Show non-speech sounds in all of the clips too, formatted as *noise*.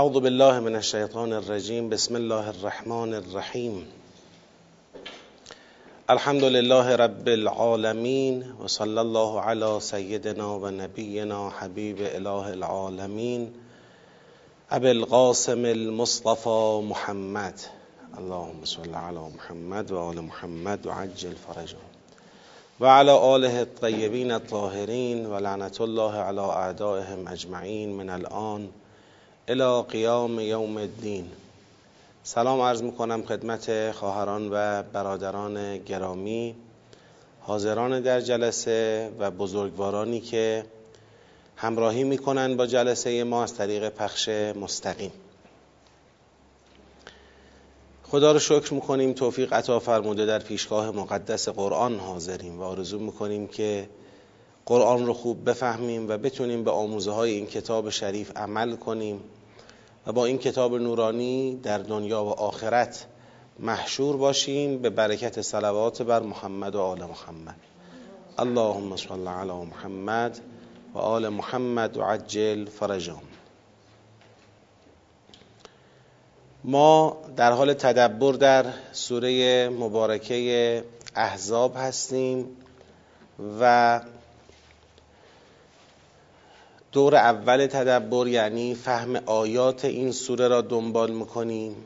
اعوذ بالله من الشیطان الرجیم بسم الله الرحمن الرحیم الحمد لله رب العالمین و صلی الله علی سیدنا و نبینا حبیب اله العالمین ابی القاسم المصطفى محمد. اللهم صل علی محمد و آل محمد و عجل فرجهم و علی آله الطیبین الطاهرین و لعنت الله علی اعدائهم اجمعین من الان الى قیام یوم الدین. سلام عرض می‌کنم خدمت خواهران و برادران گرامی حاضران در جلسه و بزرگوارانی که همراهی می‌کنن با جلسه ما از طریق پخش مستقیم. خدا رو شکر می‌کنیم توفیق عطا فرموده در پیشگاه مقدس قرآن حاضریم و آرزو می‌کنیم که قرآن رو خوب بفهمیم و بتونیم به آموزه های این کتاب شریف عمل کنیم. و با این کتاب نورانی در دنیا و آخرت محشور باشیم. به برکت صلوات بر محمد و آل محمد. اللهم صل علی محمد و آل محمد و عجل فرجهم. ما در حال تدبر در سوره مبارکه احزاب هستیم و دور اول تدبر یعنی فهم آیات این سوره را دنبال می‌کنیم.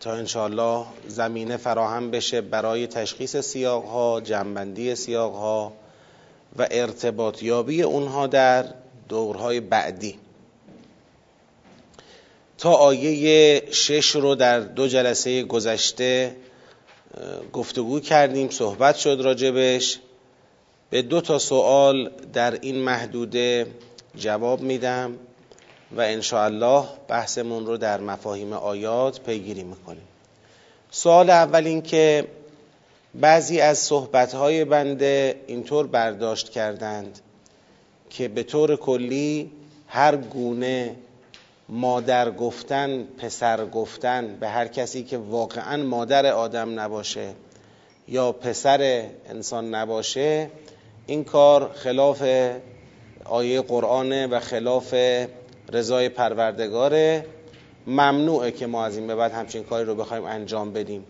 تا انشاءالله زمینه فراهم بشه برای تشخیص سیاق ها جنبندی سیاق ها و ارتباط یابی اونها در دورهای بعدی. تا آیه شش رو در دو جلسه گذشته گفتگو کردیم صحبت شد راجبش. به دو تا سوال در این محدوده جواب میدم و انشاءالله بحثمون رو در مفاهیم آیات پیگیری می‌کنیم. سوال اول این که بعضی از صحبتهای بنده اینطور برداشت کردند که به طور کلی هر گونه مادر گفتن پسر گفتن به هر کسی که واقعا مادر آدم نباشه یا پسر انسان نباشه این کار خلاف آیه قرآنه و خلاف رضای پروردگاره. ممنوعه که ما از این به بعد همچین کاری رو بخوایم انجام بدیم.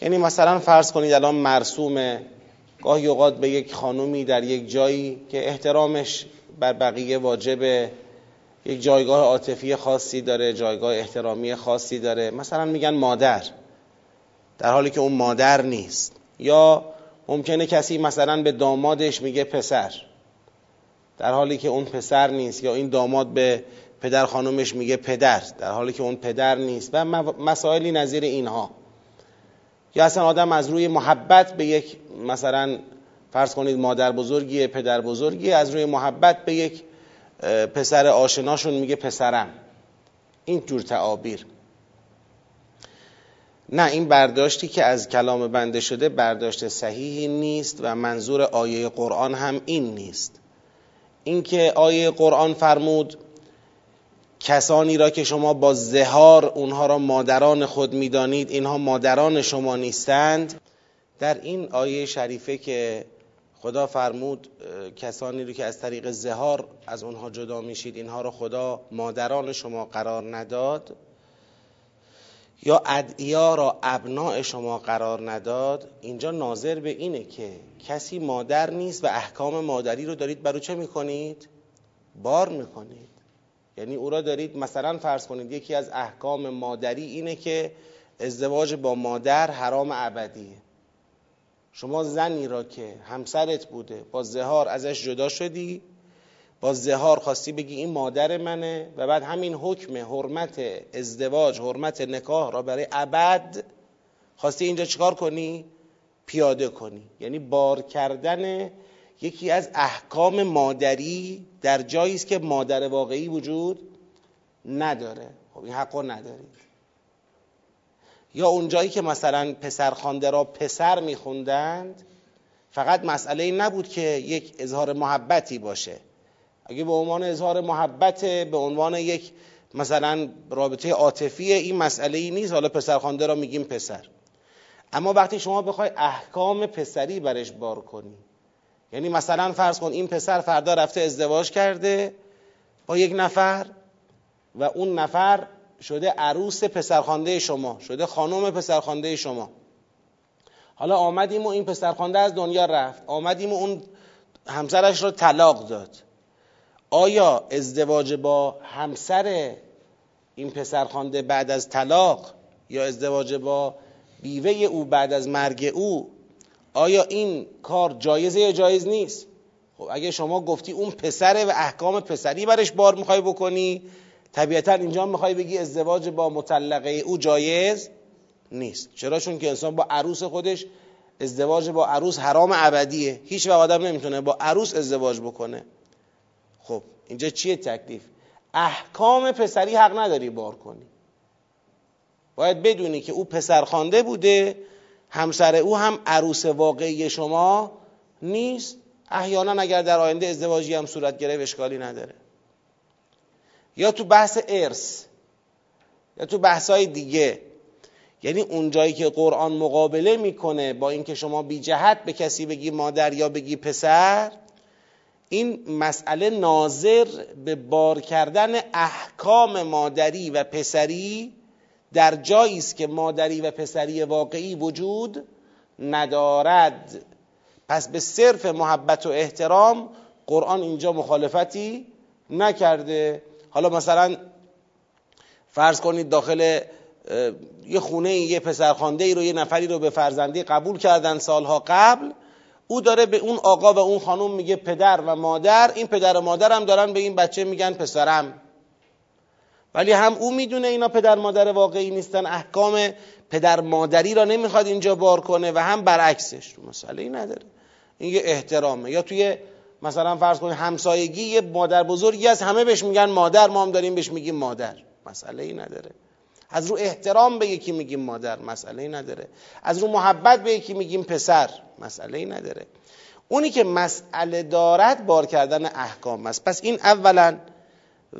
یعنی مثلا فرض کنید الان مرسومه. گاهی اوقات به یک خانومی در یک جایی که احترامش بر بقیه واجبه. یک جایگاه عاطفی خاصی داره جایگاه احترامی خاصی داره. مثلا میگن مادر. در حالی که اون مادر نیست. یا ممکنه کسی مثلا به دامادش میگه پسر. در حالی که اون پسر نیست یا این داماد به پدر خانومش میگه پدر در حالی که اون پدر نیست و مسائلی نظیر اینها. یا اصلا آدم از روی محبت به یک مثلا فرض کنید مادر بزرگی پدر بزرگی از روی محبت به یک پسر آشناشون میگه پسرم. این جور تعابیر. نه این برداشتی که از کلام بنده شده برداشت صحیحی نیست و منظور آیه قرآن هم این نیست. اینکه آیه قرآن فرمود کسانی را که شما با زهار اونها را مادران خود می‌دانید اینها مادران شما نیستند. در این آیه شریفه که خدا فرمود کسانی رو که از طریق زهار از اونها جدا میشید اینها را خدا مادران شما قرار نداد. یا ادعیا را ابناع شما قرار نداد اینجا ناظر به اینه که کسی مادر نیست و احکام مادری رو دارید برو چه می‌کنید؟ بار می‌کنید یعنی او را دارید مثلا فرض کنید یکی از احکام مادری اینه که ازدواج با مادر حرام ابدیه شما زنی را که همسرت بوده با زهار ازش جدا شدی با زهار خواستی بگی این مادر منه و بعد همین حکم حرمت ازدواج حرمت نکاح را برای ابد خواستی اینجا چیکار کنی؟ پیاده کنی. یعنی بار کردن یکی از احکام مادری در جایی است که مادر واقعی وجود نداره. خب این حقو ندارید یا اون جایی که مثلا پسرخوانده را پسر میخوندند فقط مسئله این نبود که یک اظهار محبتی باشه. اگه به عنوان اظهار محبت به عنوان یک مثلا رابطه عاطفی این مسئله ای نیست. حالا پسرخوانده را میگیم پسر. اما وقتی شما بخوای احکام پسری برش بار کنی یعنی مثلا فرض کن این پسر فردا رفته ازدواج کرده با یک نفر و اون نفر شده عروس پسرخوانده شما شده خانم پسرخوانده شما. حالا آمدیم و این پسرخوانده از دنیا رفت. آمدیم و اون همسرش رو طلاق داد. آیا ازدواج با همسر این پسرخوانده بعد از طلاق یا ازدواج با بیوه او بعد از مرگ او آیا این کار جایزه یا جایز نیست؟ خب اگه شما گفتی اون پسره و احکام پسری برش بار می‌خوای بکنی طبیعتا اینجا می‌خوای بگی ازدواج با مطلقه او جایز نیست. چرا؟ چون که انسان با عروس خودش ازدواج با عروس حرام ابدیه. هیچ وقت آدم نمی‌تونه با عروس ازدواج بکنه. خب اینجا چیه تکلیف؟ احکام پسری حق نداری بار کنی. باید بدونی که او پسر خانده بوده همسر او هم عروس واقعی شما نیست. احیانا اگر در آینده ازدواجی هم صورت گرفت اشکالی نداره. یا تو بحث ارث یا تو بحث های دیگه. یعنی اون جایی که قرآن مقابله می‌کنه با اینکه شما بی جهت به کسی بگی مادر یا بگی پسر این مسئله ناظر به بار کردن احکام مادری و پسری در جایی است که مادری و پسری واقعی وجود ندارد. پس به صرف محبت و احترام قرآن اینجا مخالفتی نکرده. حالا مثلا فرض کنید داخل یه خونه یه پسرخوانده ای رو یه نفری رو به فرزندی قبول کردن سالها قبل او داره به اون آقا و اون خانم میگه پدر و مادر این پدر و مادر هم دارن به این بچه میگن پسرم. ولی هم او می‌دونه اینا پدر مادر واقعی نیستن احکام پدر مادری را نمی‌خواد اینجا بار کنه و هم برعکسش مسئله ای نداره. این یه احترامه. یا توی مثلا فرض کنید همسایگی یه مادر بزرگی از همه بهش میگن مادر ما هم داریم بهش میگیم مادر. مسئله ای نداره. از رو احترام به یکی میگیم مادر مسئله نداره. از رو محبت به یکی میگیم پسر مسئله نداره. اونی که مسئله دارد بار کردن احکام است. پس این اولا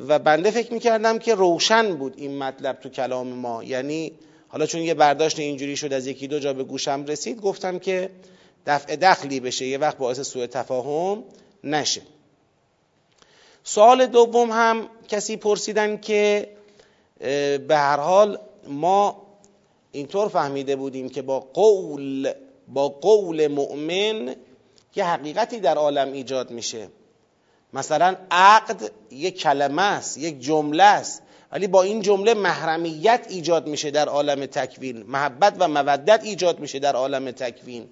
و بنده فکر می‌کردم که روشن بود این مطلب تو کلام ما. یعنی حالا چون یه برداشت اینجوری شد از یکی دو جا به گوشم رسید گفتم که دفع دخلی بشه یه وقت باعث سوء تفاهم نشه. سوال دوم هم کسی پرسیدن که به هر حال ما اینطور فهمیده بودیم که با قول با قول مؤمن یه حقیقتی در عالم ایجاد میشه. مثلا عقد یک کلمه است یک جمله است ولی با این جمله محرمیت ایجاد میشه در عالم تکوین محبت و مودت ایجاد میشه در عالم تکوین.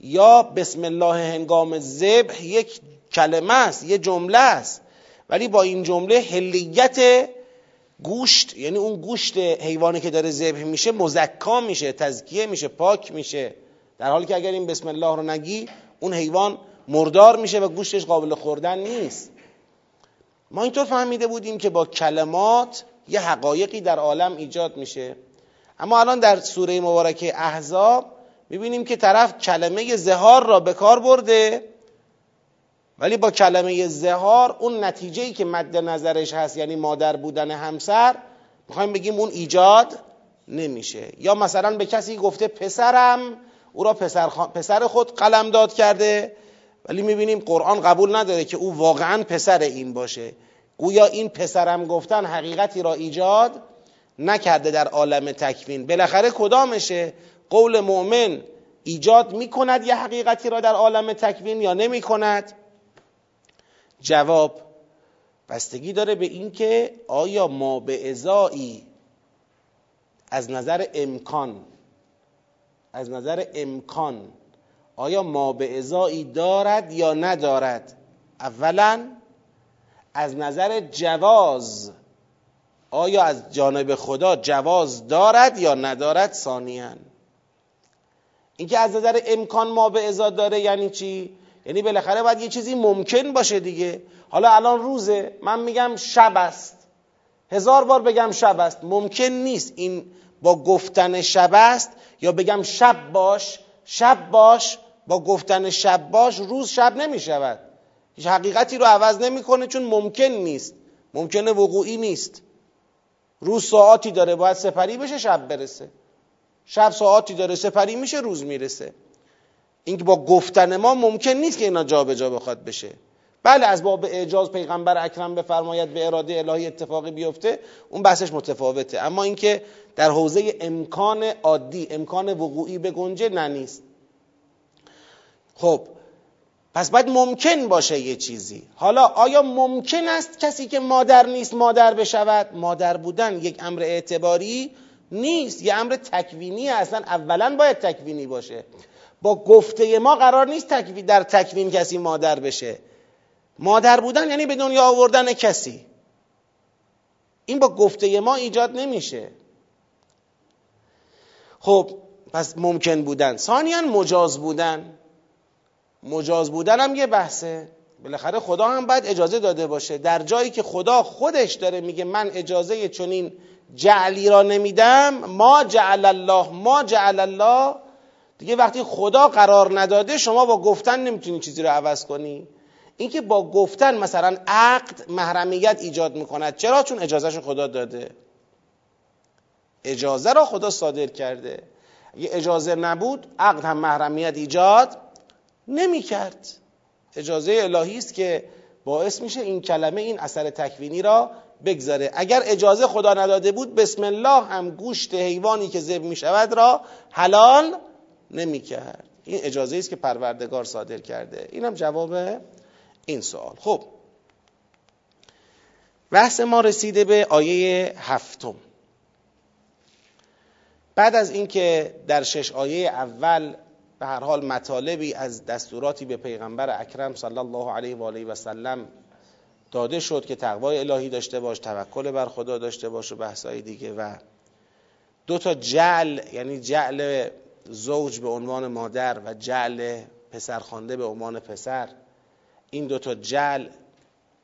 یا بسم الله هنگام ذبح یک کلمه است یک جمله است ولی با این جمله هلیت گوشت یعنی اون گوشت حیوانی که داره ذبح میشه مزکا میشه تزکیه میشه پاک میشه. در حالی که اگر این بسم الله رو نگی اون حیوان مردار میشه و گوشتش قابل خوردن نیست. ما اینطور فهمیده بودیم که با کلمات یه حقایقی در عالم ایجاد میشه. اما الان در سوره مبارکه احزاب می‌بینیم که طرف کلمه زهار را به کار برده ولی با کلمه زهار اون نتیجه ای که مد نظرش هست یعنی مادر بودن همسر می‌خوایم بگیم اون ایجاد نمیشه. یا مثلا به کسی گفته پسرم او را پسر, پسر خود قلم داد کرده ولی می‌بینیم قرآن قبول نداره که او واقعا پسر این باشه. گویا این پسرم گفتن حقیقتی را ایجاد نکرده در عالم تکوین. بالاخره کدامشه؟ قول مؤمن ایجاد می‌کند یه حقیقتی را در عالم تکوین یا نمی‌کند؟ جواب بستگی داره به اینکه آیا ما به ازایی از نظر امکان از نظر امکان آیا ما به ازایی دارد یا ندارد؟ اولا از نظر جواز آیا از جانب خدا جواز دارد یا ندارد؟ ثانیا. اینکه از نظر امکان ما به ازا داره یعنی چی؟ یعنی بالاخره باید یه چیزی ممکن باشه دیگه. حالا الان روزه من میگم شب است. هزار بار بگم شب است. ممکن نیست این با گفتن شب است یا بگم شب باش شب باش با گفتن شب باش روز شب نمی شود هیچ حقیقتی رو عوض نمی‌کنه چون ممکن نیست. ممکنه وقوعی نیست. روز ساعتی داره باید سپری بشه شب برسه. شب ساعتی داره سپری میشه روز می‌رسه. اینکه با گفتن ما ممکن نیست که اینا جابجا جا بخواد بشه. بله از باب اعجاز پیغمبر اکرم بفرماید به اراده الهی اتفاقی بیفته اون بحثش متفاوته. اما اینکه در حوزه امکان عادی امکان وقوعی بگنجه نه نیست. خب پس باید ممکن باشه یه چیزی. حالا آیا ممکن است کسی که مادر نیست مادر بشود؟ مادر بودن یک امر اعتباری نیست یه امر تکوینی اصلا اولا باید تکوینی باشه. با گفته ما قرار نیست در تکوین کسی مادر بشه. مادر بودن یعنی به دنیا آوردن کسی. این با گفته ما ایجاد نمیشه. خب پس ممکن بودن. ثانیا مجاز بودن. مجاز بودن هم یه بحثه. بالاخره خدا هم باید اجازه داده باشه. در جایی که خدا خودش داره میگه من اجازه چنین جعلی را نمیدم ما جعل الله ما جعل الله دیگه وقتی خدا قرار نداده شما با گفتن نمی‌تونی چیزی رو عوض کنی. اینکه با گفتن مثلا عقد محرمیت ایجاد می‌کند. چرا؟ چون اجازهش خدا داده. اجازه را خدا صادر کرده. اگه اجازه نبود عقد هم محرمیت ایجاد نمی‌کرد. اجازه الهی است که باعث میشه این کلمه این اثر تکوینی را بگذاره. اگر اجازه خدا نداده بود بسم الله هم گوشت حیوانی که ذبح می شود را حلال نمی کرد این اجازه است که پروردگار صادر کرده. اینم جواب این سوال. خب. بحث ما رسیده به آیه هفتم. بعد از اینکه در شش آیه اول به هر حال مطالبی از دستوراتی به پیغمبر اکرم صلی الله علیه و آله و سلم داده شد که تقوای الهی داشته باش توکل بر خدا داشته باش و بحثای دیگه و دو تا جعل یعنی جعل زوج به عنوان مادر و جعل پسرخوانده به عنوان پسر این دو تا جعل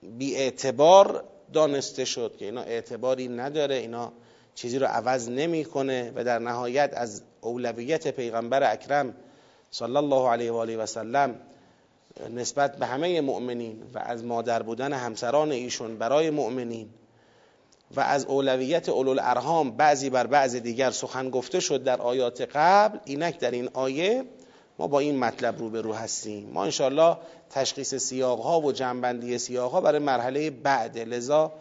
بی اعتبار دانسته شد که اینا اعتباری نداره اینا چیزی رو عوض نمی‌کنه و در نهایت از اولویت پیغمبر اکرم صلی الله علیه و آله و سلم نسبت به همه مؤمنین و از مادر بودن همسران ایشون برای مؤمنین و از اولویت اولو ارهام بعضی بر بعض دیگر سخن گفته شد در آیات قبل اینک در این آیه ما با این مطلب روبرو هستیم. ما انشالله تشخیص سیاق ها و جنبندی سیاق ها برای مرحله بعد. لذا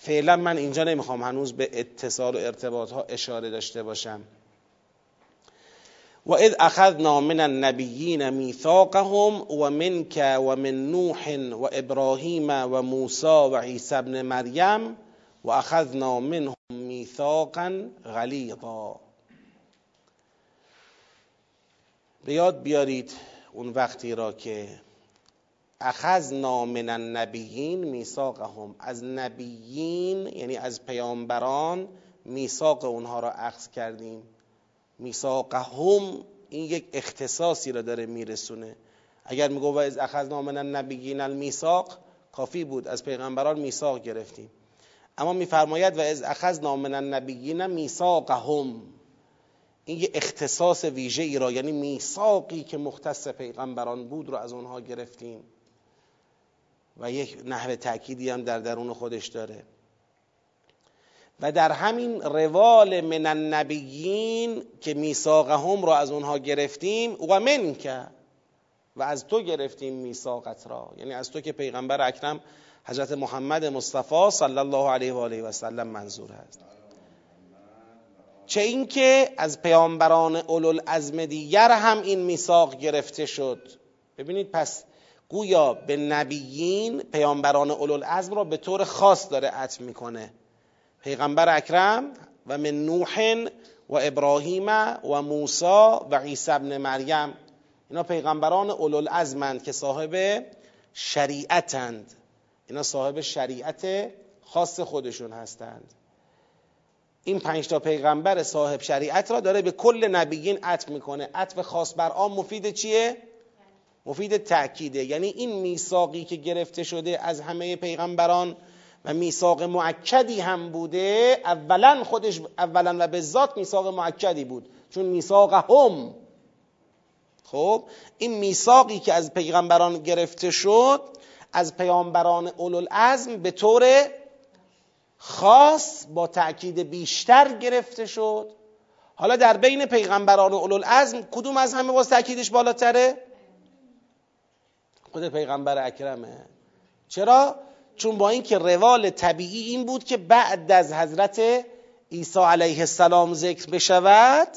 فعلا من اینجا نمی‌خوام هنوز به اتصال و ارتباط ها اشاره داشته باشم. و اذ اخذنا من النبیین میثاقهم و منک و من نوح و ابراهیم و موسی و عیسی ابن مریم و اخذنا منهم میثاقا غلیظا. به یاد بیارید اون وقتی را که اخذنا من النبیین میثاقهم. از نبیین یعنی از پیامبران میثاق اونها را اخذ کردیم. میثاقهم این یک اختصاصی را داره میرسونه. اگر میگو و از اخذنا من النبیین المیثاق کافی بود. از پیغمبران میثاق گرفتیم. اما میفرماید و از اخذنا من النبیین میثاقهم. این یه اختصاص ویژه ای را یعنی میثاقی که مختص پیغمبران بود رو از اونها گرفتیم. و یک نحو تأکیدی هم در درون خودش داره. و در همین روال من النبیین که میثاقهم را از اونها گرفتیم و من که و از تو گرفتیم میثاقت را. یعنی از تو که پیغمبر اکرم حضرت محمد مصطفی صلی الله علیه و آله و سلم منظور هست. چه اینکه از پیامبران اولوالعزم دیگر هم این میثاق گرفته شد. ببینید پس گویا به نبیین پیامبران اولوالعزم را به طور خاص داره عطف می‌کنه. پیغمبر اکرم و من نوح و ابراهیم و موسی و عیسی ابن مریم اینا پیغمبران اولوالعزمند که صاحب شریعتند. اینا صاحب شریعت خاص خودشون هستند. این پنج تا پیغمبر صاحب شریعت را داره به کل نبیین عطف می‌کنه. عطف خاص بر عام مفید چیه؟ مفید تأکیده. یعنی این میثاقی که گرفته شده از همه پیغمبران و میثاق معکدی هم بوده اولا خودش اولا و به ذات میثاق معکدی بود. چون میثاق هم خب؟ این میثاقی که از پیغمبران گرفته شد از پیامبران اولوالعزم به طور خاص با تأکید بیشتر گرفته شد. حالا در بین پیغمبران اولوالعزم کدوم از همه باز تأکیدش بالاتره؟ خود پیغمبر اکرمه. چرا؟ چون با اینکه روال طبیعی این بود که بعد از حضرت عیسی علیه السلام ذکر بشود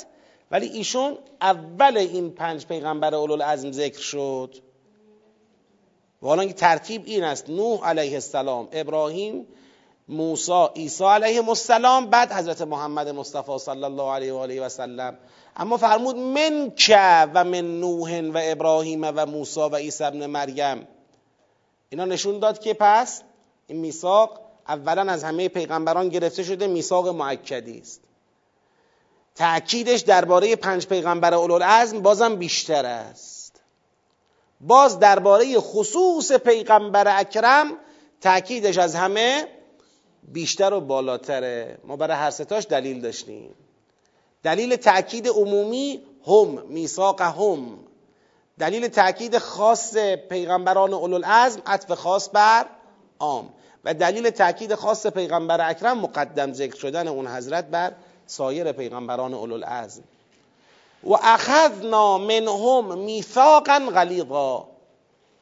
ولی ایشون اول این پنج پیغمبر اولوالعزم ذکر شد. و حالا ترتیب این است نوح علیه السلام ابراهیم موسی عیسی علیه السلام بعد حضرت محمد مصطفی صلی الله علیه و آله و سلم. اما فرمود من که و من نوح و ابراهیم و موسی و عیسی ابن مریم. اینا نشون داد که پس این میثاق اولا از همه پیغمبران گرفته شده میثاق معکدی است. تأکیدش درباره پنج پیغمبر اولوالعزم بازم بیشتر است. باز درباره خصوص پیغمبر اکرم تأکیدش از همه بیشتر و بالاتره. ما برای هر ستاش دلیل داشتیم. دلیل تأکید عمومی هم میثاق هم. دلیل تأکید خاص پیغمبران اولوالعزم عطف خاص بر عام. و دلیل تأکید خاص پیغمبر اکرم مقدم ذکر شدن اون حضرت بر سایر پیغمبران اولوالعزم. و اخذنا منهم میثاقا غلیظا.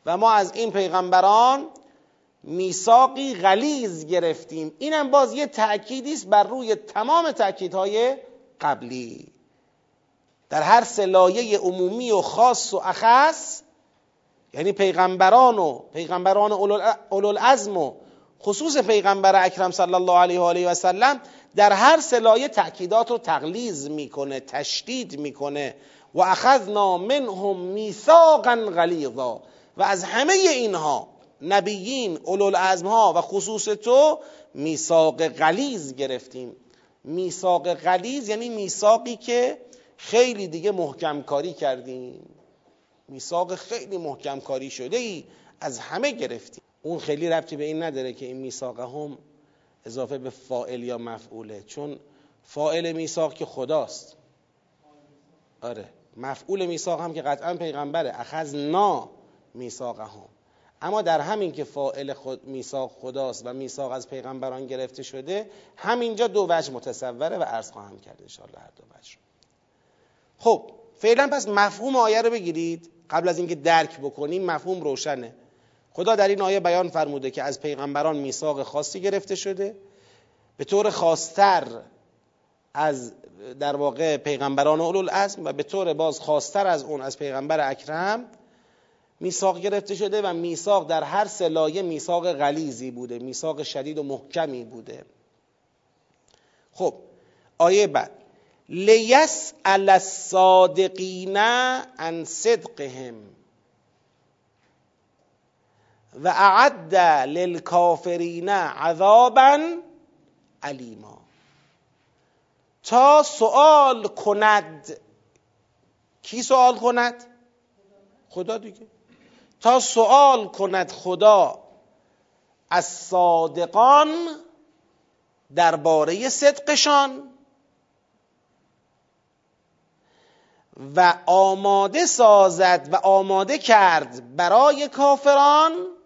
و ما از این پیغمبران میثاقی غلیظ گرفتیم. اینم باز یه تأکیدی است بر روی تمام تأکیدهای قبلی. در هر سلایه عمومی و خاص و اخص یعنی پیغمبران و پیغمبران اولوالعزم و خصوص پیغمبر اکرم صلی الله علیه و آله و سلم در هر سلایه تأکیدات رو تغلیظ می‌کنه تشدید می‌کنه. و اخذنا منهم میثاقا غلیظا. و از همه اینها نبیین اولوالعزم ها و خصوص تو میثاق غلیظ گرفتیم. میثاق غلیظ یعنی میثاقی که خیلی دیگه محکم کاری کردیم. میثاق خیلی محکم کاری شده ای از همه گرفتیم. اون خیلی ربطی به این نداره که این میثاق هم اضافه به فائل یا مفعوله. چون فائل میثاق که خداست. آره. مفعول میثاق هم که قطعا پیغمبره. اخذنا میثاق هم اما در همین که فائل خود میثاق خداست و میثاق از پیغمبران گرفته شده همینجا دو وجه متصوره و عرض خواهم کرد ان هر دو وجه خب فعلا پس مفهوم آیه رو بگیرید. قبل از اینکه درک بکنیم مفهوم روشنه. خدا در این آیه بیان فرموده که از پیغمبران میثاق خاصی گرفته شده. به طور خاصتر از در واقع پیغمبران اولوالعزم و به طور باز خاصتر از اون از پیغمبر اکرم میثاق گرفته شده و میثاق در هر سلایه میثاق غلیزی بوده میثاق شدید و محکمی بوده. خب آیه بعد. لیسأل الصادقین عن صدقهم. و اعد للکافرین عذابا علیما. تا سوال کند. کی سوال کند؟ خدا دیگه. تا سوال کند خدا از صادقان درباره صدقشان و آماده سازد و آماده کرد برای کافران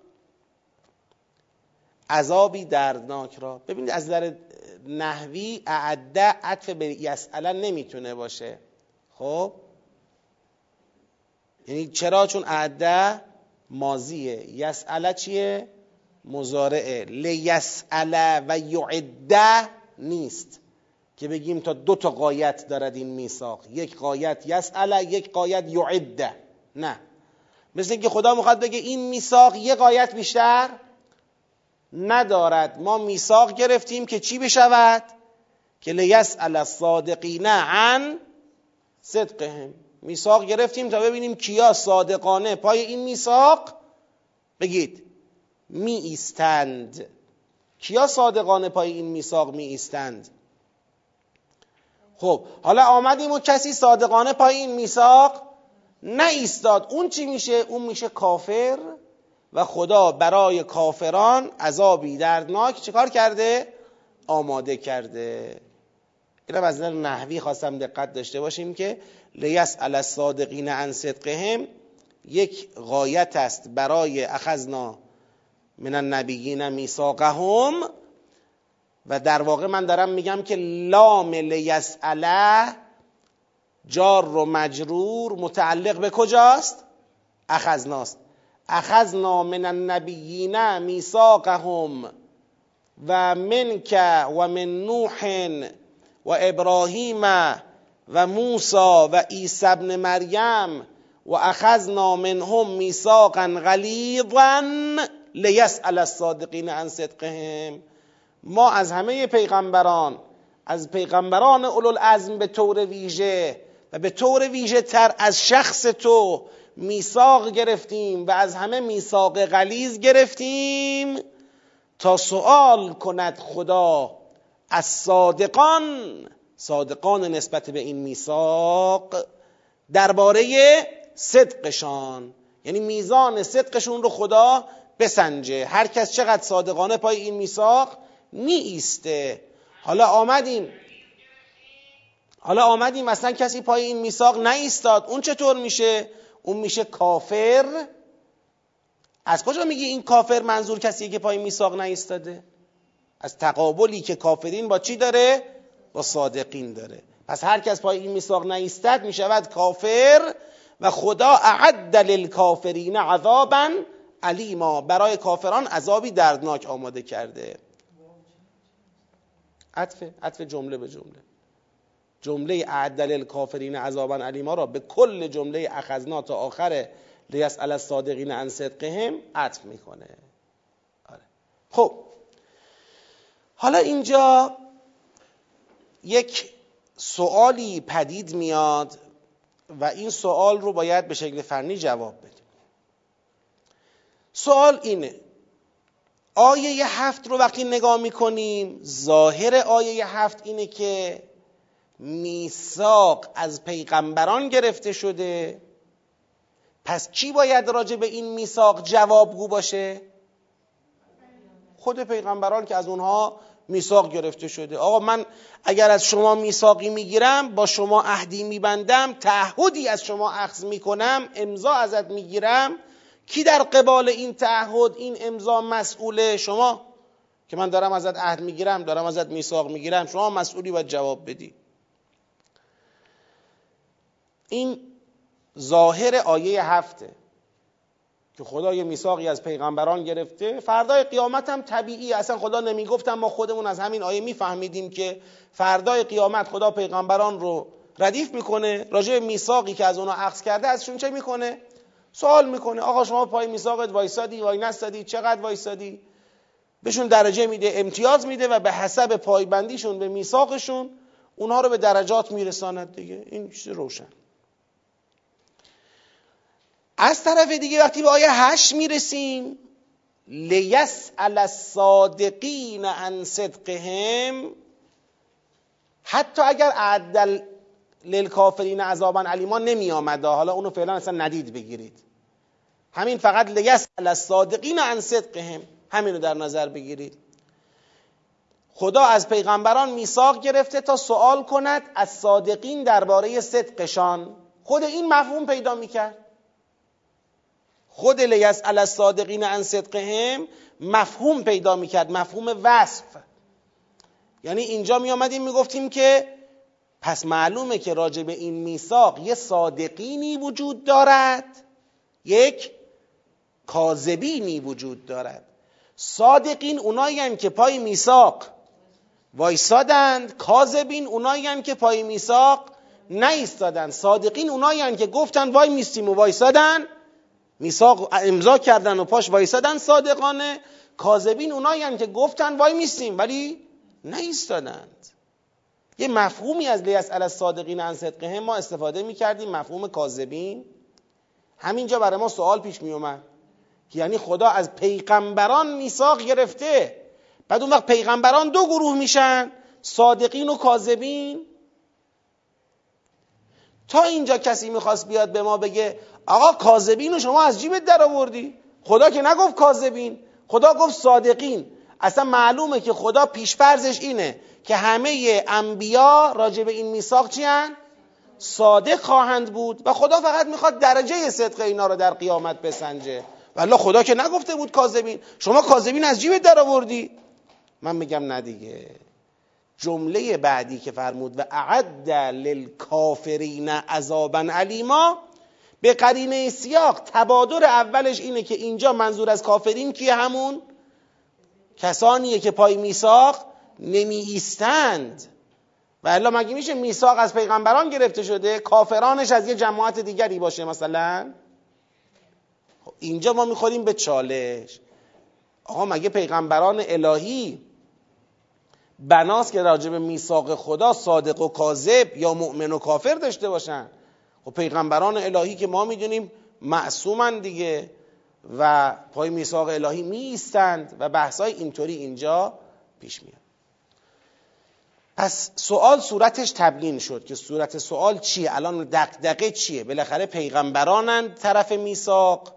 عذابی دردناک را. ببینید از نظر نحوی اعده عطف به یسأله نمی‌تونه باشه. خب؟ یعنی چرا؟ چون اعده مازیه یسأله چیه؟ مزارعه لیسأله و یعده نیست. که بگیم تا دو تا قایت دارد این میثاق. یک قایت یسأله یک قایت یعده نه. مثل اینکه خدا می‌خواد بگه این میثاق یک قایت بیشتر ندارد. ما میثاق گرفتیم که چی بشود؟ که لیسأل الصادقین عن صدقهم. میثاق گرفتیم تا ببینیم کیا صادقانه پای این میثاق؟ بگید. می ایستند کیا صادقانه پای این میثاق می ایستند خب حالا آمدیم و کسی صادقانه پای این میثاق نه ایستاد اون چی میشه؟ اون میشه کافر. و خدا برای کافران عذابی دردناک چیکار کرده؟ آماده کرده. اینم از نظر نحوی خواستم دقت داشته باشیم که لیس علی الصادقین عن صدقهم یک غایت است برای اخذنا من النبیین میثاقهم. و در واقع من دارم میگم که لام لیسعله جار و مجرور متعلق به کجاست؟ اخذناست. اخذنا من النبیین میثاقهم و منک و من نوح و ابراهیم و موسا و عیسی ابن مریم و اخذنا منهم میثاقا غلیظا لیسأل الصادقین عن صدقهم. ما از همه پیغمبران از پیغمبران اولوالعزم به طور ویژه و به طور ویژه تر از شخص تو میثاق گرفتیم و از همه میثاق غلیظ گرفتیم تا سوال کند خدا از صادقان صادقان نسبت به این میثاق درباره صدقشان. یعنی میزان صدقشون رو خدا بسنجه. هر کس چقدر صادقانه پای این میثاق می ایسته حالا آمدیم. حالا آمدیم مثلا کسی پای این میثاق نایستاد اون چطور میشه؟ اون میشه کافر. از کجا میگی این کافر منظور کسیه که پای میثاق نایستاده از تقابلی که کافرین با چی داره؟ با صادقین داره. پس هر کس پای این میثاق نایستد می‌شود کافر و خدا اعد للکافرین عذابا علیما برای کافران عذابی دردناک آماده کرده. عطف عطف جمله به جمله. جمله اعد للکافرین عذابا علیما را به کل جمله اخذنا تا آخر لیسأل الصادقین عن صدقهم عطف می‌کنه. آره. خب. حالا اینجا یک سوالی پدید میاد و این سوال رو باید به شکل فنی جواب بدیم. سوال اینه. آیه هفت رو وقتی نگاه می‌کنیم ظاهر آیه هفت اینه که میثاق از پیغمبران گرفته شده. پس کی باید راجع به این میثاق جوابگو باشه؟ خود پیغمبران که از اونها میثاق گرفته شده. آقا من اگر از شما میثاقی می‌گیرم با شما عهدی میبندم تعهدی از شما اخذ می‌کنم امضا ازت می‌گیرم. کی در قبال این تعهد این امضا مسئول شما. که من دارم ازت عهد می‌گیرم دارم ازت میثاق می‌گیرم. شما مسئولی باید جواب بدی. این ظاهر آیه هفته که خدا یه میثاقی از پیغمبران گرفته فردای قیامت هم طبیعی اصلا خدا نمی‌گفتم ما خودمون از همین آیه میفهمیدیم که فردای قیامت خدا پیغمبران رو ردیف می‌کنه راجع به میثاقی که از اونا اخذ کرده ازشون چه می‌کنه؟ سوال می‌کنه. آقا شما پای میثاقت وایسادی؟ وای نستادی؟ چقدر وایسادی؟ بهشون درجه میده امتیاز میده و به حسب پایبندیشون به میثاقشون اونها رو به درجات میرساند دیگه. این چیز روشن. از طرف دیگه وقتی به آیه هشت می‌رسیم لیسأل الصادقین عن صدقهم حتی اگر عدل للکافرین عذابا علیما نمی آمده حالا اونو فعلا اصلا ندید بگیرید. همین فقط لیسأل الصادقین عن صدقهم. همینو در نظر بگیرید. خدا از پیغمبران میثاق گرفته تا سوال کند از صادقین درباره صدقشان. خود این مفهوم پیدا می‌کرد. خود لیسأل الصادقین عن صدقهم مفهوم پیدا می‌کرد مفهوم وصف. یعنی اینجا می آمدیم می‌گفتیم که پس معلومه که راجع به این میثاق یه صادقینی وجود دارد یک کاذبینی وجود دارد. صادقین اونایی که پای میثاق وایسادند کاذبین اونایی که پای میثاق نایستادند صادقین اونایی که گفتن وای میستیم و وایسادن میثاق امضا کردن و پاش وایسادن صادقانه. کاذبین اونایی که گفتن وای میستیم ولی نایستادند یه مفهومی از لیس علی الصادقین عن صدقهم ما استفاده می‌کردیم مفهوم کاذبین. همینجا برای ما سوال پیش میومد یعنی خدا از پیغمبران میثاق گرفته. بعد اون وقت پیغمبران دو گروه میشن صادقین و کاذبین. تا اینجا کسی می‌خواست بیاد به ما بگه آقا کاذبین رو شما از جیبت در آوردی. خدا که نگفت کاذبین. خدا گفت صادقین. اصلا معلومه که خدا پیشفرزش اینه که همه انبیا راجع به این میثاق چی صادق خواهند بود و خدا فقط می‌خواد درجه صدق اینا رو در قیامت بسنجه. والله خدا که نگفته بود کاذبین. شما کاذبین از جیبت در آوردی. من میگم نه دیگه. جمله بعدی که فرمود و اعد للکافرین عذابا علیما به قرینه سیاق تبادر اولش اینه که اینجا منظور از کافرین کیه همون؟ کسانیه که پای میثاق نمی ایستند و الا مگه میشه میثاق از پیغمبران گرفته شده؟ کافرانش از یه جماعت دیگری باشه مثلا؟ خب اینجا ما می‌خوریم به چالش. آقا مگه پیغمبران الهی بناست که راجب میثاق خدا صادق و کاذب یا مؤمن و کافر داشته باشن. خب پیغمبران الهی که ما می‌دونیم معصومن دیگه و پای میثاق الهی میستند و بحثای اینطوری اینجا پیش میاد. پس سوال صورتش تبیین شد که صورت سوال چیه؟ الان دقدقه چیه؟ بالاخره پیغمبرانند طرف میثاق.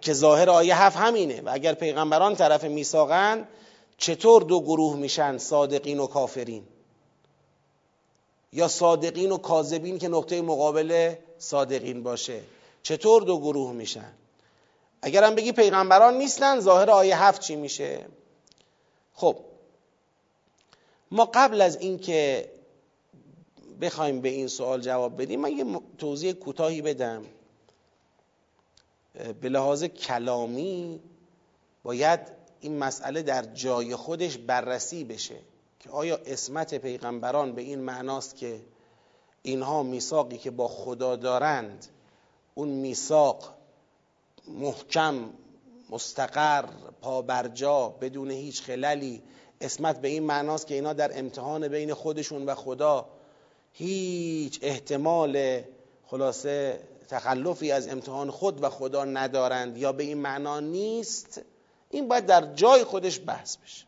که ظاهر آیه هفت همینه. و اگر پیغمبران طرف میثاقن چطور دو گروه میشن صادقین و کافرین؟ یا صادقین و کاذبین که نقطه مقابل صادقین باشه؟ چطور دو گروه میشن؟ اگرم بگی پیغمبران نیستن ظاهر آیه هفت چی میشه؟ خب ما قبل از اینکه بخوایم به این سوال جواب بدیم من یه توضیح کوتاهی بدم. به لحاظ کلامی باید این مسئله در جای خودش بررسی بشه که آیا اسمت پیغمبران به این معناست که اینها میثاقی که با خدا دارند اون میثاق محکم مستقر پابرجا بدون هیچ خللی اسمت به این معناست که اینا در امتحان بین خودشون و خدا هیچ احتمال خلاصه تخلفی از امتحان خود و خدا ندارند یا به این معنا نیست این باید در جای خودش بحث بشه.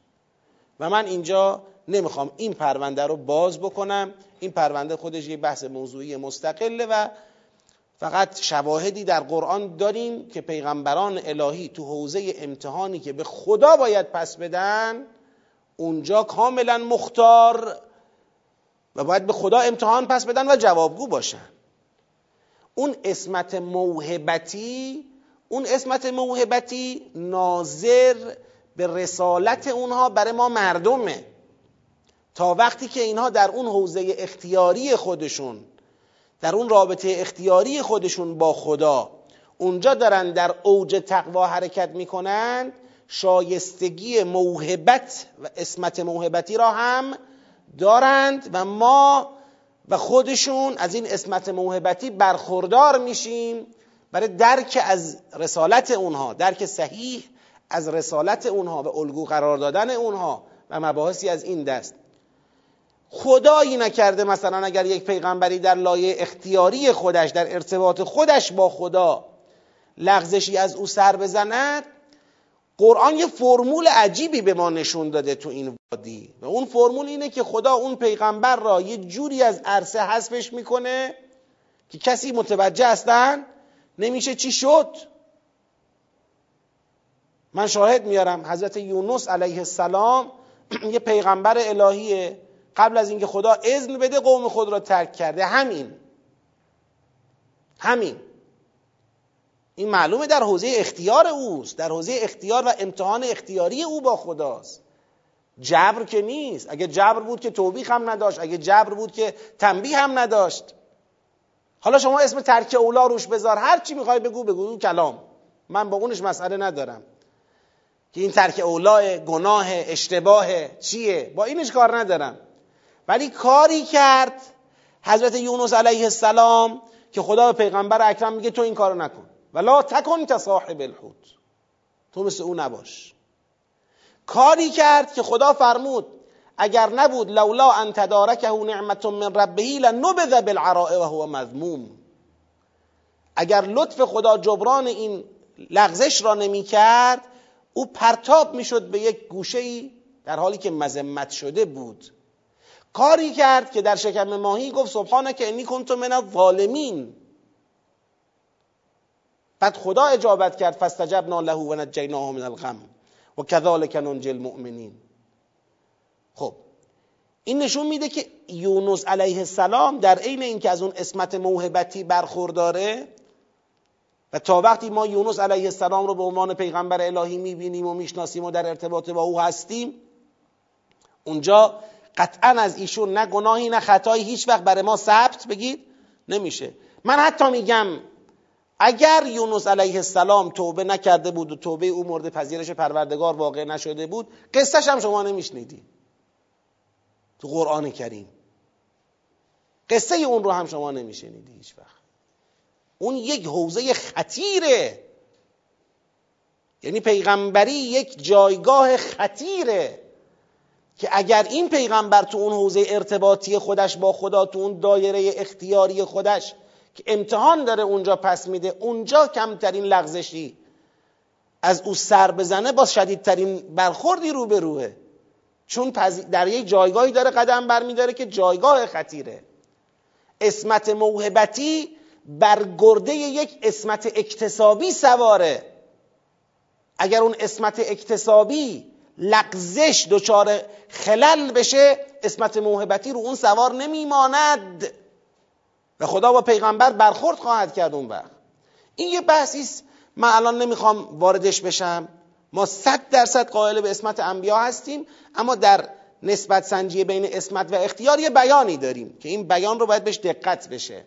و من اینجا نمی‌خوام این پرونده رو باز بکنم. این پرونده خودش یه بحث موضوعی مستقله و فقط شواهدی در قرآن داریم که پیغمبران الهی تو حوزه امتحانی که به خدا باید پس بدن اونجا کاملا مختار و باید به خدا امتحان پس بدن و جوابگو باشن. اون اسمت موهبتی اون اسمت موهبتی ناظر به رسالت اونها برای ما مردمه. تا وقتی که اینها در اون حوزه اختیاری خودشون در اون رابطه اختیاری خودشون با خدا اونجا دارن در اوج تقوا حرکت می‌کنن شایستگی موهبت و اسمت موهبتی را هم دارند و ما و خودشون از این اسمت موهبتی برخوردار میشیم. برای درک از رسالت اونها درک صحیح از رسالت اونها و الگو قرار دادن اونها و مباحثی از این دست. خدایی نکرده مثلا اگر یک پیغمبری در لایه اختیاری خودش در ارتباط خودش با خدا لغزشی از او سر بزند قرآن یه فرمول عجیبی به ما نشون داده تو این وادی. و اون فرمول اینه که خدا اون پیغمبر را یه جوری از عرصه حذفش می‌کنه که کسی متوجه اصلا نمیشه چی شد؟ من شاهد میارم حضرت یونس علیه السلام *clears throat* یه پیغمبر الهیه. قبل از اینکه خدا اذن بده قوم خود را ترک کرده. همین. همین. این معلومه در حوزه اختیار اوست. در حوزه اختیار و امتحان اختیاری او با خداست. جبر که نیست. اگه جبر بود که توبیخ هم نداشت. اگه جبر بود که تنبیه هم نداشت. حالا شما اسم ترک اولا روش بذار. هر چی می‌خوای بگو بگو. کلام. من با اونش مسئله ندارم. که این ترک اولا گناه اشتباه چیه؟ با اینش کار ندارم. ولی کاری کرد حضرت یونس علیه السلام که خدا به پیغمبر اکرم میگه تو این کارو نکن. ولا تکن که صاحب الحوت. تو مثل او نباش. کاری کرد که خدا فرمود اگر نبود لولا ان تدارکه نعمت من ربه لنبذ بالعراء و هو مذموم. اگر لطف خدا جبران این لغزش را نمی کرد او پرتاب می‌شد به یک گوشه ای در حالی که مذمت شده بود. کاری کرد که در شکم ماهی گفت سبحانه که انی کنت من الظالمین. بعد خدا اجابت کرد فاستجبنا له و نجیناه من الغم. و کذالک ننجی المؤمنین. خب این نشون میده که یونس علیه السلام در عین اینکه از اون اسمت موهبتی برخورداره و تا وقتی ما یونس علیه السلام رو به عنوان پیغمبر الهی می‌بینیم و می‌شناسیم و در ارتباط با او هستیم اونجا قطعا از ایشون نه گناهی نه خطایی هیچ وقت برای ما ثبت بگید نمیشه. من حتی میگم اگر یونس علیه السلام توبه نکرده بود و توبه او مورد پذیرش پروردگار واقع نشده بود قصتش هم شما نمیشنیدی تو قرآن کریم. قصه اون رو هم شما نمیشنیدی هیچ وقت. اون یک حوزه خطیره. یعنی پیغمبری یک جایگاه خطیره که اگر این پیغمبر تو اون حوزه ارتباطی خودش با خدا تو اون دایره اختیاری خودش که امتحان داره اونجا پس میده اونجا کمترین لغزشی از او سر بزنه با شدیدترین برخوردی رو به روه چون در یک جایگاهی داره قدم برمیداره که جایگاه خطیره. اسمت موهبتی بر گرده یک اسمت اکتسابی سواره. اگر اون اسمت اکتسابی لغزش دچار خلل بشه اسمت موهبتی رو اون سوار نمیماند. و خدا با پیغمبر برخورد خواهد کرد اون وقت. این یه بحثی است من الان نمی‌خوام واردش بشم. ما صد درصد قائل به اسمت انبیا هستیم اما در نسبت سنجی بین اسمت و اختیار یه بیانی داریم که این بیان رو باید بهش دقت بشه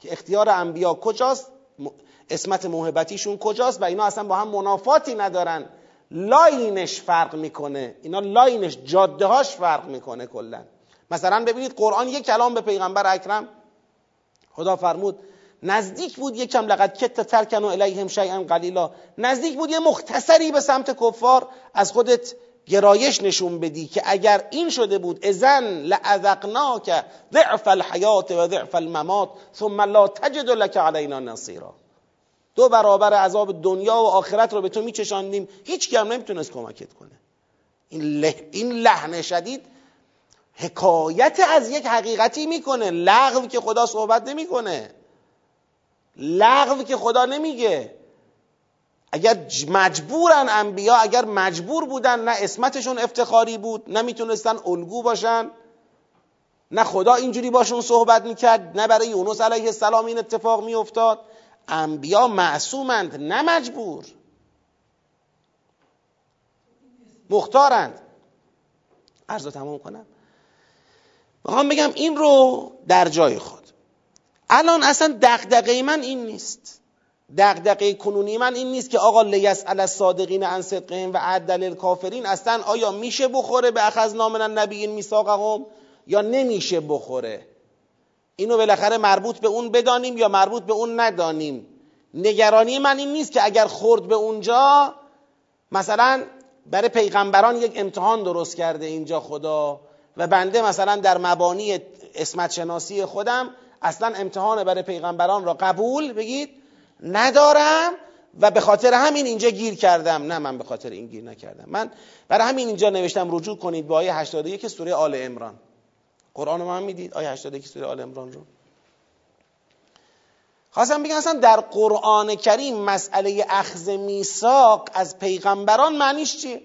که اختیار انبیا کجاست اسمت موهبتیشون کجاست و اینا اصلا با هم منافاتی ندارن. line ش فرق می‌کنه. اینا line ش جاده هاش فرق می‌کنه کلا. مثلا ببینید قرآن یک کلام به پیغمبر اکرم خدا فرمود نزدیک بود یکم لقد کدت ترکن الیهم شیئا قلیلا. نزدیک بود یه مختصری به سمت کفار از خودت گرایش نشون بدی که اگر این شده بود ازن لعذقناک ضعف الحیات و ضعف الممات ثم لا تجد لك علینا نصیرا. دو برابر عذاب دنیا و آخرت رو به تو میچشاندیم. هیچ هم نمی‌تونست کمکت کنه. این, این لحن شدید حکایت از یک حقیقتی می‌کنه. لغو که خدا صحبت نمی‌کنه. لغو که خدا نمیگه. اگر مجبورن انبیا اگر مجبور بودن نه اسمتشون افتخاری بود نه می‌تونستن الگو باشن نه خدا اینجوری باشون صحبت می‌کرد نه برای یونس علیه السلام این اتفاق میافتاد. انبیا معصومند نه مجبور. مختارند. عرض تمام کنم. می‌خوام بگم این رو در جای خود. الان اصلا دغدغه من این نیست. دغدغه کنونی من این نیست که آقا لیسأل الصادقین عن صدقهم و عدل کافرین اصلا آیا میشه بخوره به اخذنا من النبیین میثاقهم یا نمیشه بخوره؟ اینو بالاخره مربوط به اون بدانیم یا مربوط به اون ندانیم؟ نگرانی من این نیست که اگر خورد به اونجا مثلا برای پیغمبران یک امتحان درست کرده اینجا خدا و بنده مثلا در مبانی اسمت شناسی خودم اصلا امتحان برای پیغمبران را قبول بگید ندارم و به خاطر همین اینجا گیر کردم. نه من به خاطر این گیر نکردم. من برای همین اینجا نوشتم رجوع کنید به آیه 81 سوره آل عمران. قرآن رو من می‌دید؟ آیه 81 سوره آل عمران رو؟ خواستم بگم اصلا در قرآن کریم مسئله اخذ میثاق از پیغمبران معنیش چیه؟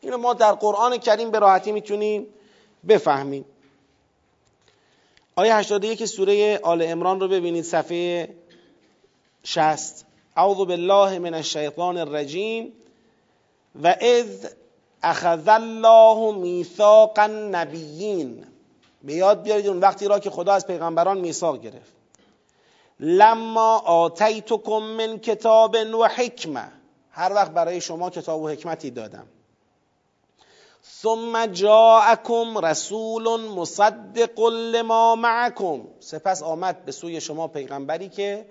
اینو ما در قرآن کریم به راحتی می‌تونیم بفهمیم. آیه 81 سوره آل عمران رو ببینید صفحه 60 اعوذ بالله من الشیطان الرجیم و اذ اخذ الله میثاق النبیین. به یاد بیارید اون وقتی را که خدا از پیغمبران میثاق گرفت. لما آتیتکم من کتاب و حکمه. هر وقت برای شما کتاب و حکمتی دادم. ثم جاءکم رسول مصدق لما معکم. سپس آمد به سوی شما پیغمبری که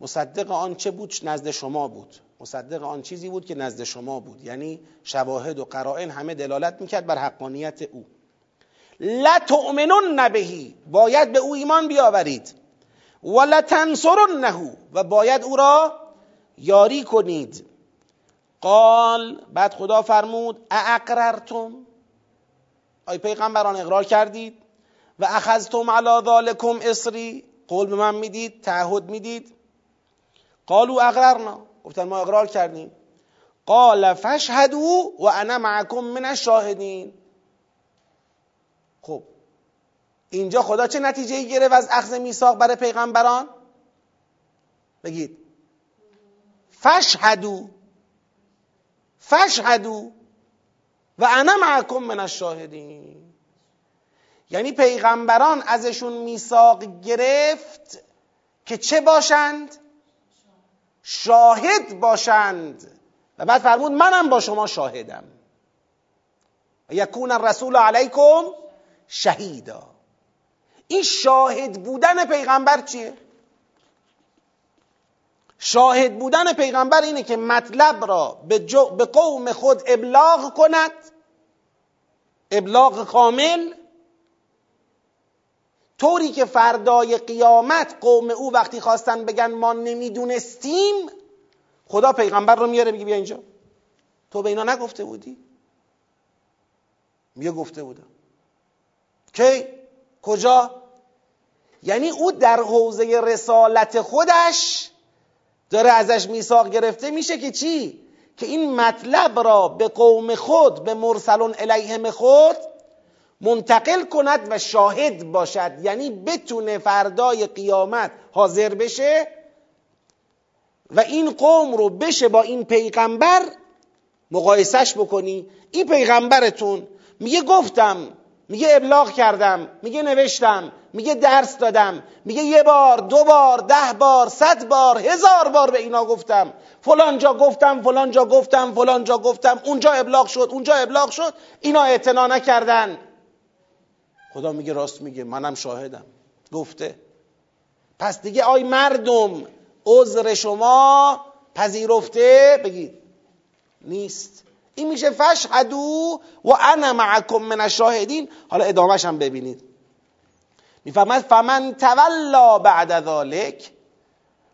مصدق آن چه بود؟ نزد شما بود. مصدق آن چیزی بود که نزد شما بود. یعنی شواهد و قرائن همه دلالت می‌کرد بر حقانیت او. لتؤمنن بهی. باید به او ایمان بیاورید. و و باید او را یاری کنید. قال بعد خدا فرمود اقررتم آی پیغمبران اقرار کردید؟ و اخذتم علی ذالکم اصری قول به من می‌دید تعهد می‌دید؟ قالوا اقررنا. گفتن ما اقرار کردیم. قال فاشهدوا و انا معکم من الشاهدین. خب اینجا خدا چه نتیجه گرفت از اخذ میثاق برای پیغمبران؟ بگید. فشهدو فشهدو و انا معکم من الشاهدین. یعنی پیغمبران ازشون میثاق گرفت که چه باشند؟ شاهد باشند. و بعد فرمود منم با شما شاهدم. یکون الرسول علیکم شهیدا. این شاهد بودن پیغمبر چیه؟ شاهد بودن پیغمبر اینه که مطلب را به, به قوم خود ابلاغ کند. ابلاغ کامل. طوری که فردای قیامت قوم او وقتی خواستن بگن ما نمی‌دونستیم خدا پیغمبر رو میاره میگه بیا اینجا. تو به اینا نگفته بودی؟ میگه گفته بودم. کی؟ کجا؟ یعنی او در حوزه رسالت خودش داره ازش میثاق گرفته میشه که چی؟ که این مطلب را به قوم خود به مرسلون الیهم خود منتقل کند و شاهد باشد. یعنی بتونه فردای قیامت حاضر بشه و این قوم رو بشه با این پیغمبر مقایسش بکنی. این پیغمبرتون میگه گفتم میگه ابلاغ کردم میگه نوشتم میگه درس دادم میگه یه بار دو بار ده بار صد بار هزار بار به اینا گفتم. فلان جا گفتم فلان جا گفتم فلان جا گفتم. اونجا ابلاغ شد اونجا ابلاغ شد. اینا اعتنا نکردن. خدا میگه راست میگه منم شاهدم. گفته. پس دیگه آی مردم عذر شما پذیرفته. بگید. نیست. این میشه فشهدو و انا معکم من الشاهدین. حالا ادامهش هم ببینید. می‌فهمد فمن تولا بعد ذالک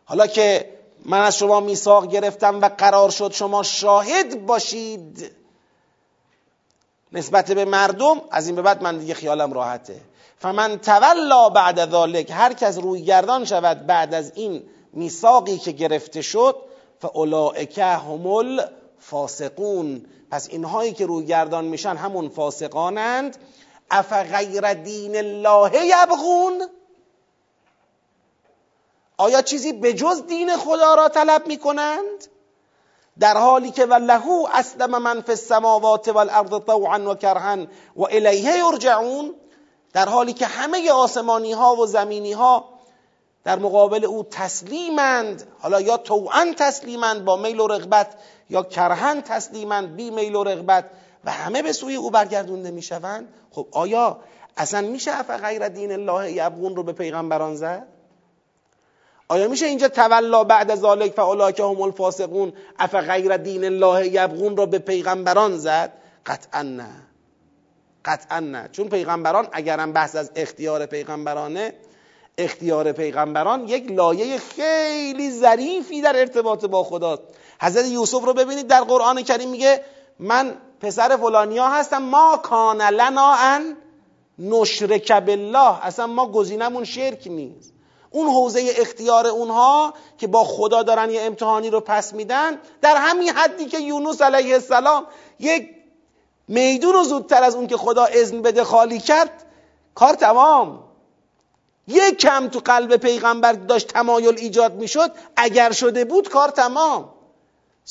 حالا که من از شما میثاق گرفتم و قرار شد شما شاهد باشید نسبت به مردم از این به بعد من دیگه خیالم راحته. فمن تولا بعد ذالک هر کس روی گردان شود بعد از این میثاقی که گرفته شد فاولئک هم الفاسقون پس اینهایی که روی گردان میشن همون فاسقانند. اف غیر دین الله یبغون؟ آیا چیزی به جز دین خدا را طلب می‌کنند؟ در حالی که ولهو اسلم من فی السماوات والارض طوعا و کرها و الیه یرجعون. در حالی که همه آسمانی ها و زمینی ها در مقابل او تسلیمند. حالا یا توعا تسلیمند با میل و رغبت یا کرهن تسلیمند بی میل و رغبت و همه به سوی او برگردونده می‌شوند؟ خب آیا اصلا میشه اف غیر دین الله یبغون رو به پیغمبران زد؟ آیا میشه اینجا تولا بعد ذالک فاولاک هم الفاسقون اف غیر دین الله یبغون رو به پیغمبران زد؟ قطعا نه. قطعا نه. چون پیغمبران اگرم بحث از اختیار پیغمبرانه اختیار پیغمبران یک لایه خیلی ظریفی در ارتباط با خداست. حضرت یوسف رو ببینید در قرآن کریم میگه من پسر فلانیا هستم ما کان لنا ان نشرک بالله. اصلا ما گزینمون شرک نیست. اون حوزه اختیار اونها که با خدا دارن یه امتحانی رو پس میدن در همین حدی که یونس علیه السلام یک میدون رو زودتر از اون که خدا اذن بده خالی کرد کار تمام. یک کم تو قلب پیغمبر داشت تمایل ایجاد می‌شد اگر شده بود کار تمام.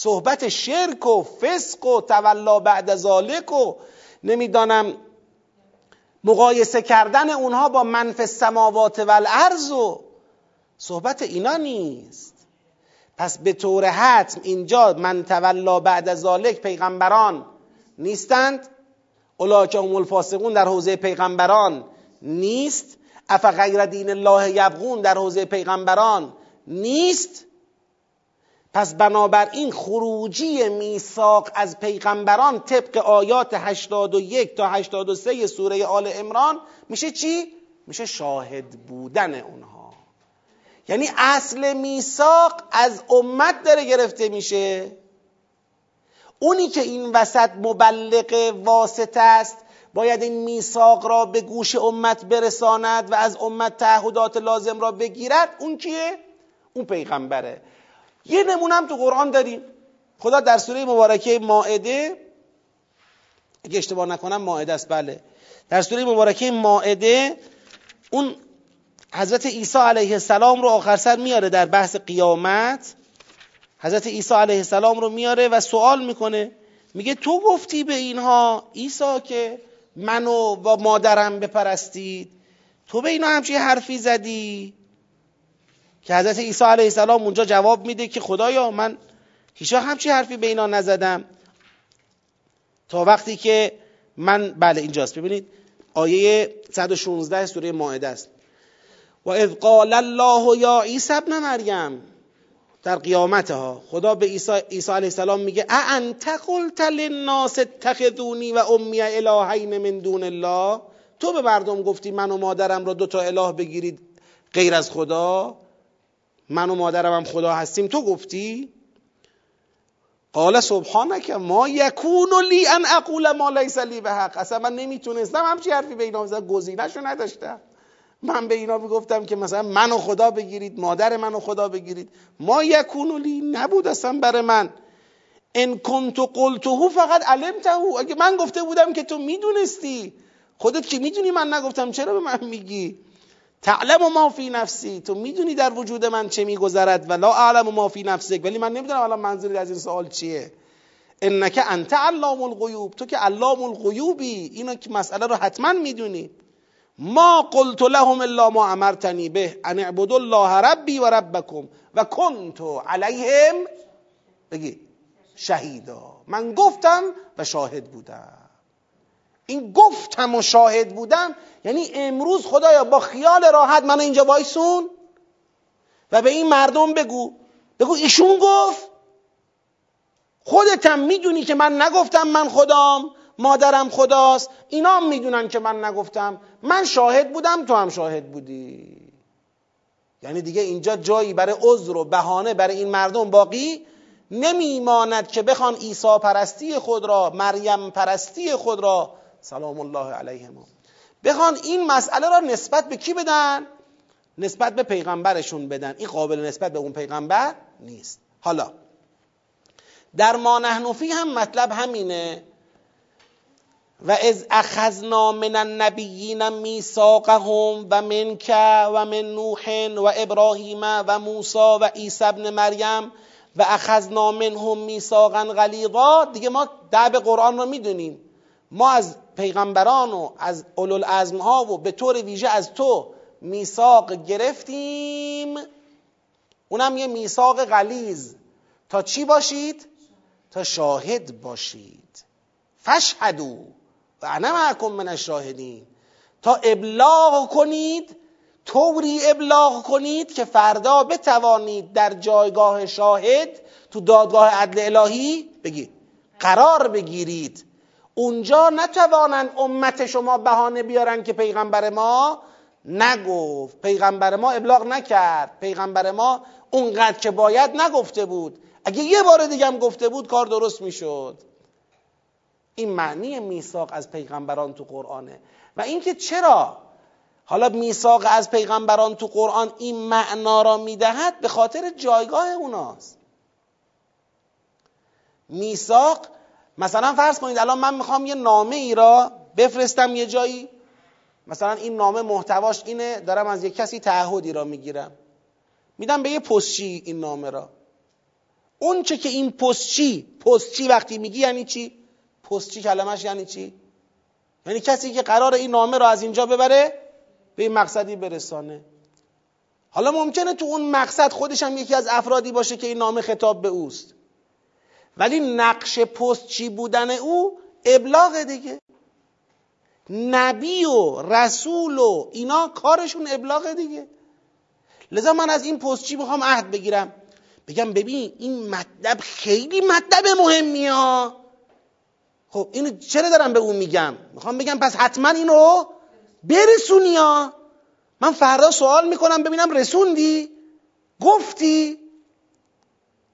صحبت شرک و فسق و تولا بعد ذالک و نمی‌دانم مقایسه کردن اونها با منف السماوات و الارض و صحبت اینا نیست. پس به طور حتم اینجا من تولا بعد ذالک پیغمبران نیستند؟ اولاک هم الفاسقون در حوزه پیغمبران نیست؟ اف غیر دین الله یبغون در حوزه پیغمبران نیست؟ پس بنابراین خروجی میثاق از پیغمبران طبق آیات 81 تا 83 سوره آل امران میشه چی؟ میشه شاهد بودن اونها یعنی اصل میثاق از امت داره گرفته میشه اونی که این وسط مبلغ واسطه است باید این میثاق را به گوش امت برساند و از امت تعهدات لازم را بگیرد اون کیه؟ اون پیغمبره یه نمونه هم تو قرآن داریم. خدا در سوره مبارکه ماعده اگه اشتباه نکنم ماعده است بله. در سوره مبارکه ماعده اون حضرت عیسی علیه السلام رو آخر سر میاره در بحث قیامت. حضرت عیسی علیه السلام رو میاره و سوال می‌کنه. میگه تو گفتی به اینها عیسی که منو و مادرم بپرستید. تو به اینا همچی حرفی زدی. که حضرت عیسی علیه السلام اونجا جواب میده که خدایا من هیچ همچی حرفی به اینا نزدم. تا وقتی که من بله اینجاست. ببینید آیه 116 سوره مائده است. و اذ قال الله یا عیسی ابن مریم در قیامت ها خدا به عیسی, عیسی علیه السلام میگه انت قلت للناس اتخذونی و امی الهین من دون الله تو به مردم گفتی من و مادرم را دو تا اله بگیرید غیر از خدا؟ من و مادرم هم خدا هستیم. تو گفتی؟ قال سبحانك ما یکون لی ان اقول ما لیس لی به حق. اصلا من نمی‌تونستم همچی حرفی به اینا بزنم. گزینه‌شو نداشتم. من به اینا می‌گفتم که مثلا منو خدا بگیرید مادر منو خدا بگیرید. ما یکون لی نبود اصلا برای من. ان کنت قلته فقط علمته. اگه من گفته بودم که تو می‌دونستی خودت که می‌دونی من نگفتم چرا به من میگی؟ تعلم ما فی نفسی. تو می‌دونی در وجود من چه میگذرد و لا اعلم ما فی نفسک. ولی من نمی‌دونم الان منظوری از این سوال چیه. انک انت علام الغیوب. تو که علام الغیوبی. اینو که مسئله رو حتما می‌دونی. ما قلت لهم الا ما امرتنی به ان اعبدوا الله ربی و ربکم و کنت علیهم. بگی. شهیدا. من گفتم و شاهد بودم. این گفتم و شاهد بودم یعنی امروز خدایا با خیال راحت من اینجا وایسون و به این مردم بگو. بگو ایشون گفت. خودتم می‌دونی که من نگفتم من خدام مادرم خداست. اینا می‌دونن که من نگفتم. من شاهد بودم تو هم شاهد بودی. یعنی دیگه اینجا جایی برای عذر و بهانه برای این مردم باقی نمیماند که بخوان عیسی پرستی خود را مریم پرستی خود را سلام الله علیهم بخوان این مسئله را نسبت به کی بدن؟ نسبت به پیغمبرشون بدن. این قابل نسبت به اون پیغمبر نیست. حالا در ما نحنفی هم مطلب همینه. و از اخذنا من النبیین میثاقهم و منک و من نوح و ابراهیم و موسی و عیسی ابن مریم و اخذنا منهم میثاقا غلیظا. دیگه ما دعب قرآن رو می‌دونیم. ما از پیغمبران و از اولوالعزم ها و به طور ویژه از تو میثاق گرفتیم. اونم یه میثاق غلیز تا چی باشید؟ تا شاهد باشید. فشهدو و انا معکم من الشاهدین. تا ابلاغ کنید طوری ابلاغ کنید که فردا بتوانید در جایگاه شاهد تو دادگاه عدل الهی بگید قرار بگیرید. اونجا نتوانند امت شما بهانه بیارن که پیغمبر ما نگفت. پیغمبر ما ابلاغ نکرد. پیغمبر ما اونقدر که باید نگفته بود. اگه یه بار دیگه هم گفته بود کار درست می‌شد. این معنی میثاق از پیغمبران تو قرآنه. و اینکه چرا؟ حالا میثاق از پیغمبران تو قرآن این معنا را می‌دهد؟ به خاطر جایگاه اوناست. میثاق مثلا فرض کنید الان من می‌خوام یه نامه ای را بفرستم یه جایی. مثلا این نامه محتواش اینه دارم از یک کسی تعهدی را می‌گیرم. میدم به یه پستچی این نامه را. اون چه که این پستچی پستچی وقتی میگی یعنی چی؟ پستچی کلمش یعنی چی؟ یعنی کسی که قرار این نامه را از اینجا ببره به این مقصدی برسانه. حالا ممکنه تو اون مقصد خودش هم یکی از افرادی باشه که این نامه خطاب به اوست. ولی نقش پستچی بودن او؟ ابلاغ دیگه. نبی و رسول و اینا کارشون ابلاغ دیگه. لذا من از این پستچی می‌خوام عهد بگیرم؟ بگم ببین این مطلب خیلی مطلب مهمی ها. خب اینو چرا دارم به اون میگم؟ می‌خوام بگم پس حتما اینو برسونی ها. من فردا سوال می‌کنم ببینم رسوندی؟ گفتی؟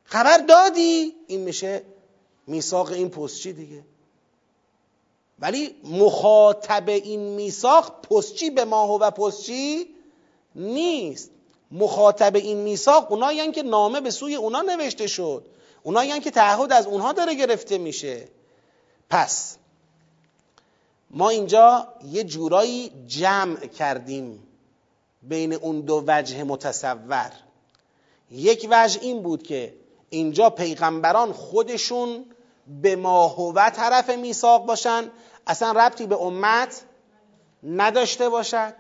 خبر دادی؟ این میشه میثاق این پستچی دیگه. ولی مخاطب این میثاق پستچی به ماه و پستچی نیست. مخاطب این میثاق اونایی که نامه به سوی اونا نوشته شد. اونایی که تعهد از اونها داره گرفته میشه. پس ما اینجا یه جورایی جمع کردیم بین اون دو وجه متصور. یک وجه این بود که اینجا پیغمبران خودشون به ما هو طرف میثاق باشن. اصلا ربطی به امت نداشته باشد.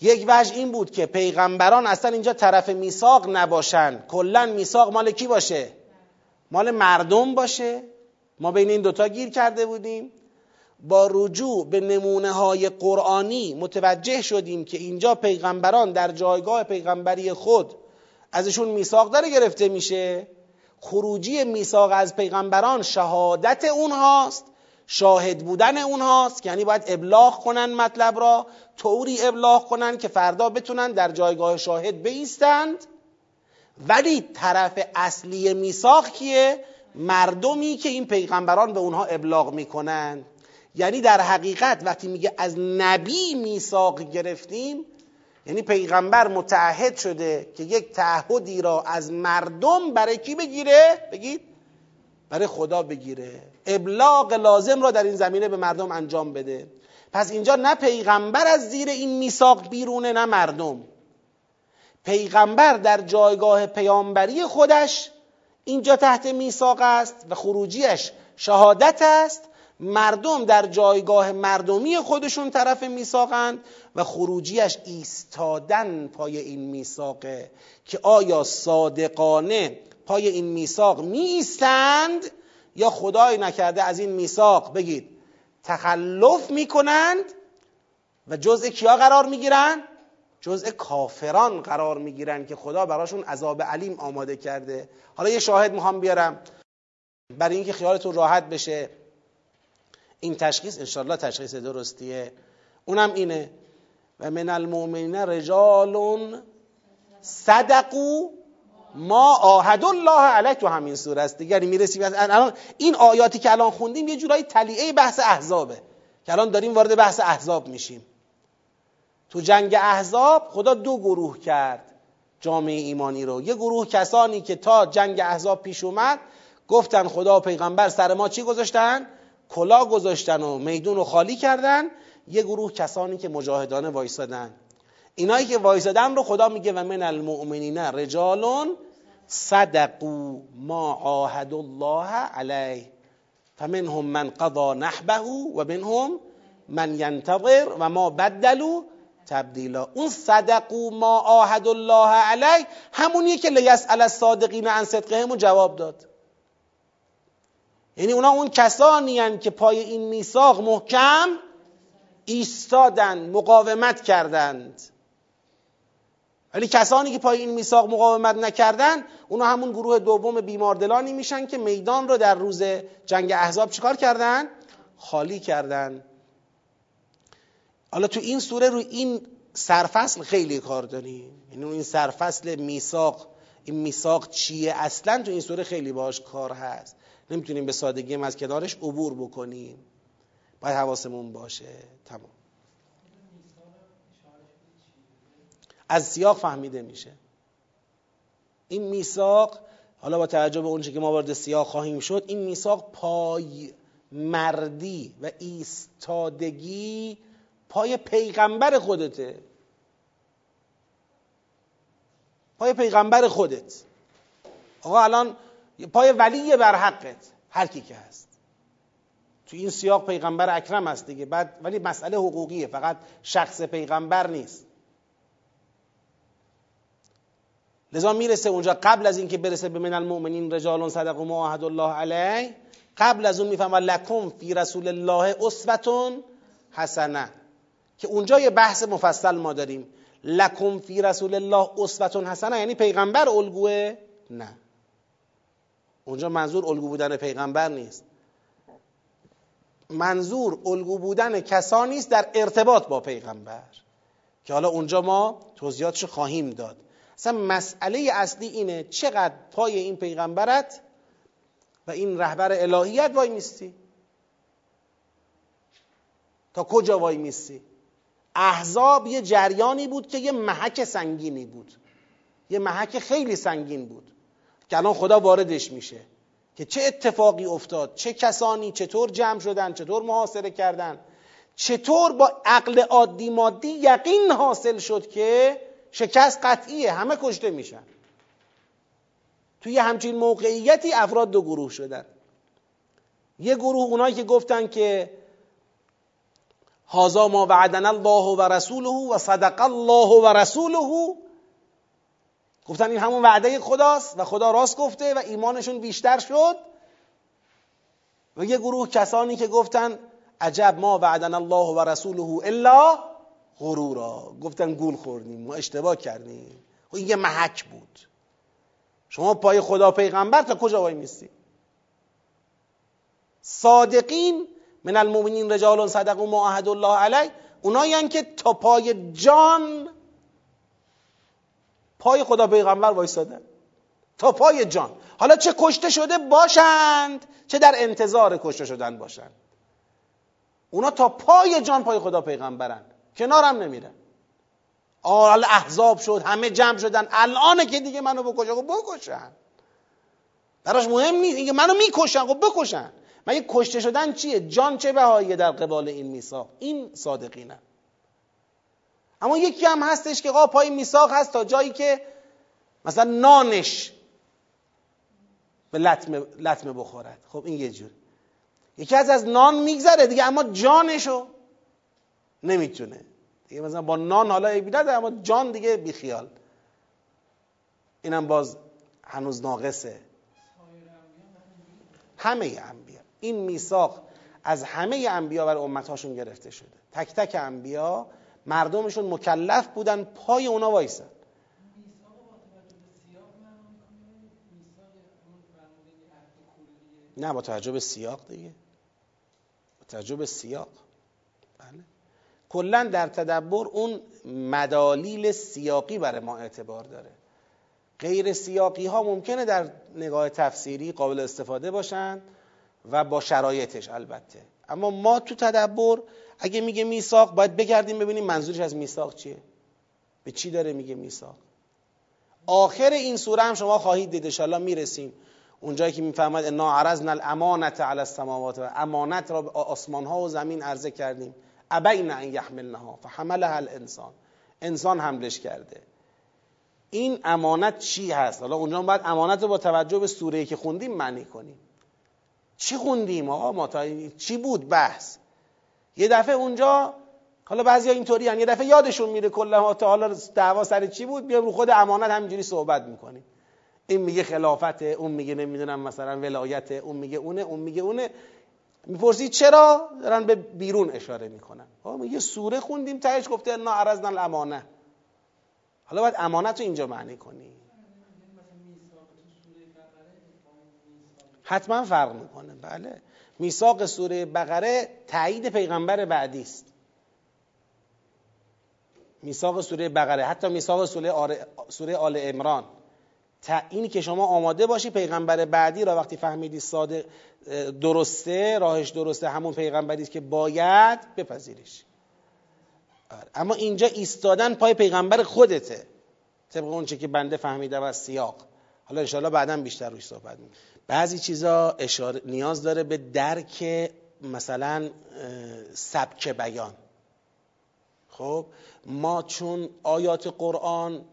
یک وجه این بود که پیغمبران اصلا اینجا طرف میثاق نباشن. کلا میثاق مال کی باشه؟ مال مردم باشه. ما بین این دوتا گیر کرده بودیم. با رجوع به نمونه های قرآنی متوجه شدیم که اینجا پیغمبران در جایگاه پیغمبری خود ازشون میثاق داره گرفته میشه. خروجی میثاق از پیغمبران شهادت اونهاست شاهد بودن اونهاست یعنی باید ابلاغ کنن مطلب را طوری ابلاغ کنن که فردا بتونن در جایگاه شاهد بیستند. ولی طرف اصلی میثاق کیه؟ مردمی که این پیغمبران به اونها ابلاغ می‌کنن. یعنی در حقیقت وقتی میگه از نبی میثاق گرفتیم یعنی پیغمبر متعهد شده که یک تعهدی را از مردم برای کی بگیره؟ بگید. برای خدا بگیره. ابلاغ لازم را در این زمینه به مردم انجام بده. پس اینجا نه پیغمبر از زیر این میثاق بیرونه نه مردم. پیغمبر در جایگاه پیامبری خودش اینجا تحت میثاق است و خروجیش شهادت است مردم در جایگاه مردمی خودشون طرف میثاقند و خروجیش ایستادن پای این میثاقه که آیا صادقانه پای این میثاق می ایستند یا خدای نکرده از این میثاق بگید تخلف می‌کنند و جزء کیا قرار می‌گیرند جزء کافران قرار می‌گیرند که خدا براشون عذاب علیم آماده کرده. حالا یه شاهد می‌خوام بیارم. برای اینکه خیالتون راحت بشه. این تشخیص انشالله تشخیص درستیه. اونم اینه. و من المؤمنین رجال صدقو ما آهد الله علیه تو همین سوره است. دیگری می‌رسیم الان این آیاتی که الان خوندیم یه جورایی تلیعه بحث احزابه. که الان داریم وارد بحث احزاب میشیم. تو جنگ احزاب خدا دو گروه کرد جامعه ایمانی رو. یه گروه کسانی که تا جنگ احزاب پیش اومد گفتن خدا و پیغمبر سر ما چی گذاشتن؟ کلا گذاشتن و میدون رو خالی کردن یه گروه کسانی که مجاهدانه وایسادن. اینایی که وایسادن رو خدا میگه و من المؤمنین رجال صدقوا ما عاهد الله علیه. فمنهم من قضا نحبه و منهم من ینتظر و ما بدلوا تبدیلا. اون صدقو ما عاهد الله علیه همونیه که لیسأل الصادقین عن صدقهم جواب داد. یعنی اونا اون کسانی هن که پای این میثاق محکم ایستادن مقاومت کردند. ولی کسانی که پای این میثاق مقاومت نکردن اونا همون گروه دوم بیماردلانی میشن که میدان رو در روز جنگ احزاب چیکار کردن؟ خالی کردن. حالا تو این سوره رو این سرفصل خیلی کار داریم. یعنی این سرفصل میثاق این میثاق چیه؟ اصلا تو این سوره خیلی باش کار هست. نمی‌تونیم به سادگی از کنارش عبور بکنیم. باید حواسمون باشه. تمام. از سیاق فهمیده میشه. این میثاق حالا با توجه به اونچه که ما وارد سیاق خواهیم شد این میثاق پای مردی و ایستادگی پای پیغمبر خودته. پای پیغمبر خودت. آقا الان پای ولی بر حقت. هر کی که هست. تو این سیاق پیغمبر اکرم هست دیگه. بعد ولی مسئله حقوقیه. فقط شخص پیغمبر نیست. لذا می‌رسه اونجا قبل از اینکه برسه به من المؤمنین رجال صدق و معاهد الله علیه قبل از اون میفهم لکم فی رسول الله اسوتون حسنه. که اونجا یه بحث مفصل ما داریم. لکم فی رسول الله اسوتون حسنه. یعنی پیغمبر الگوه نه. اونجا منظور الگو بودن پیغمبر نیست. منظور الگو بودن کسانی است در ارتباط با پیغمبر. که حالا اونجا ما توضیحاتش خواهیم داد. اصلا مسئله اصلی اینه چقدر پای این پیغمبرت و این رهبر الهیت وای میستی. تا کجا وای میستی؟ احزاب یه جریانی بود که یه محک سنگینی بود. یه محک خیلی سنگین بود. که الان خدا واردش میشه که چه اتفاقی افتاد چه کسانی چطور جمع شدن چطور محاصره کردن. چطور با عقل عادی مادی یقین حاصل شد که شکست قطعیه همه کشته میشن. توی همچین موقعیتی افراد دو گروه شدن. یه گروه اونایی که گفتن که هازا ما وعدنا الله و رسوله و صدق الله و رسوله گفتن این همون وعده خداست و خدا راست گفته و ایمانشون بیشتر شد. و یه گروه کسانی که گفتن عجب ما وعدنا الله و رسوله الا غرورا. گفتن گول خوردیم ما اشتباه کردیم. و خب این یه محک بود. شما پای خدا پیغمبر تا کجا وای میستی؟ صادقین من المؤمنین رجال صدقوا ما عهد الله علیه اونایی که تا پای جان پای خدا پیغمبر وایستادن تا پای جان. حالا چه کشته شده باشند چه در انتظار کشته شدن باشند. اونا تا پای جان پای خدا پیغمبرن. کنارم نمیرن. آل احزاب شد همه جمع شدن. الان که دیگه منو بکشن خب بکشن. براش مهم نیست. اینکه منو می‌کشن خب بکشن. مگه کشته شدن چیه؟ جان چه بهاییه در قبال این میثاق؟ این صادقینه. اما یکی هم هستش که آقا پای میثاق هست تا جایی که مثلا نانش به لطمه, لطمه بخورد. خب این یه جور. یکی از از نان میگذره دیگه اما جانشو نمی‌تونه. دیگه مثلا با نان حالا بیدد اما جان دیگه بیخیال اینم باز هنوز ناقصه. همه انبیا. این میثاق از همه انبیا بر امتهاشون گرفته شده. تک تک انبیا مردمشون مکلف بودن پای اونا وایسن. نه با توجه به سیاق دیگه. با توجه به سیاق. بله. کلا در تدبر اون مدالیل سیاقی برای ما اعتبار داره. غیر سیاقی ها ممکنه در نگاه تفسیری قابل استفاده باشند و با شرایطش البته. اما ما تو تدبر اگه میگه میثاق باید بگردیم ببینیم منظورش از میثاق چیه. به چی داره میگه میثاق؟ آخر این سوره هم شما خواهید دید ان می‌رسیم. اونجایی که می‌فهمد انا عرضنا الامانت علی السماوات و امانت را به آسمان ها و زمین عرضه کردیم. ابین ان یحملنها فحملها الانسان. انسان حملش کرده. این امانت چی هست؟ حالا اونجا باید امانت رو با توجه به سوره که خوندیم معنی کنیم. چی خوندیم آقا؟ ما تا چی بود بحث؟ یه دفعه اونجا حالا بعضی اینطوری یه دفعه یادشون میره کلا تا حالا دعوا سر چی بود بیا رو خود امانت همینجوری صحبت می‌کنیم. این میگه خلافته اون میگه نمی‌دونم مثلا ولایت اون میگه اونه اون میگه اونه. می‌پرسی چرا؟ دارن به بیرون اشاره می‌کنن. ما یه سوره خوندیم تهش گفته انا عرضنا الامانه. حالا باید امانت رو اینجا معنی کنی. حتما فرق می‌کنه. بله. میثاق سوره بقره تایید پیغمبر بعدی است. میثاق سوره بقره حتی میثاق سوره سوره آل عمران. اینی که شما آماده باشی پیغمبر بعدی را وقتی فهمیدی ساده درسته راهش درسته همون پیغمبری است که باید بپذیریش. آره. اما اینجا ایستادن پای پیغمبر خودته. طبق اون که بنده فهمیدم از سیاق. حالا انشاءالله بعدا بیشتر روش صحبت می‌کنم بعضی چیزا اشاره نیاز داره به درک مثلا سبک بیان. خب ما چون آیات قرآن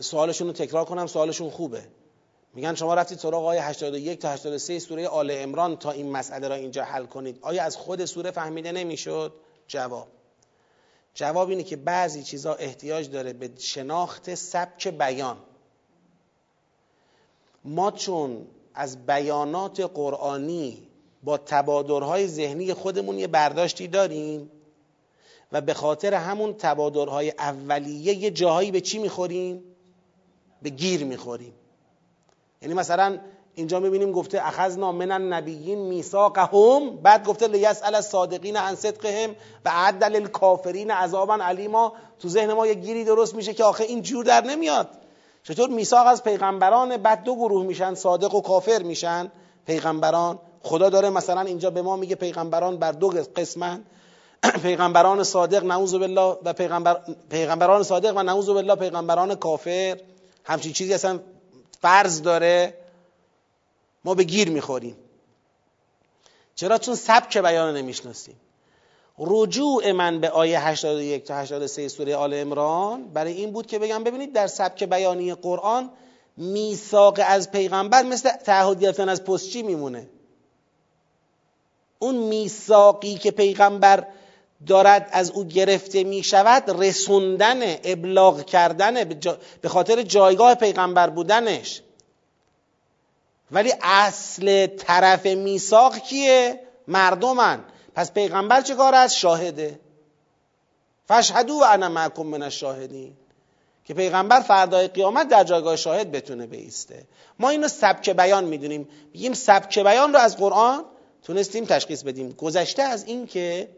سوالشون رو تکرار کنم سوالشون خوبه. میگن شما رفتید سراغ آیه 81 تا 83 سوره آل عمران تا این مسئله را اینجا حل کنید. آیا از خود سوره فهمیده نمی‌شد؟ جواب. جواب اینه که بعضی چیزا احتیاج داره به شناخت سبک بیان. ما چون از بیانات قرآنی با تبادرهای ذهنی خودمون یه برداشتی داریم و به خاطر همون تبادرهای اولیه یه جاهایی به چی می‌خوریم؟ به گیر می‌خوریم. یعنی مثلا اینجا می‌بینیم گفته اخذنا من النبیین میثاقهم بعد گفته لیسأل الصادقین عن صدقهم و عد للکافرین عذابا علیما تو ذهن ما یه گیری درست میشه که آخه این جور در نمیاد. چطور میثاق از پیغمبران بعد دو گروه میشن صادق و کافر میشن؟ پیغمبران خدا داره مثلا اینجا به ما میگه پیغمبران بر دو قسمن. *clears throat* پیغمبران صادق نعوذ بالله و پیغمبر پیغمبران صادق و نعوذ بالله پیغمبران کافر. همچین چیزی اصلا فرض داره. ما به گیر می‌خوریم. چرا؟ چون سبک بیان نمی‌شناسیم. رجوع من به آیه 81 تا 83 سوره آل عمران برای این بود که بگم ببینید در سبک بیانی قرآن میثاق از پیغمبر مثل تعهد گرفتن از پستچی میمونه؟ اون میثاقی که پیغمبر دارد از او گرفته می شود رسوندن ابلاغ کردن به خاطر جایگاه پیغمبر بودنش. ولی اصل طرف میثاق کیه؟ مردمن. پس پیغمبر چه کار است؟ شاهده. فشهدو و انا معکم من الشاهدین. که پیغمبر فردای قیامت در جایگاه شاهد بتونه بیسته. ما اینو سبک بیان می‌دونیم. میگیم سبک بیان رو از قرآن تونستیم تشخیص بدیم. گذشته از این که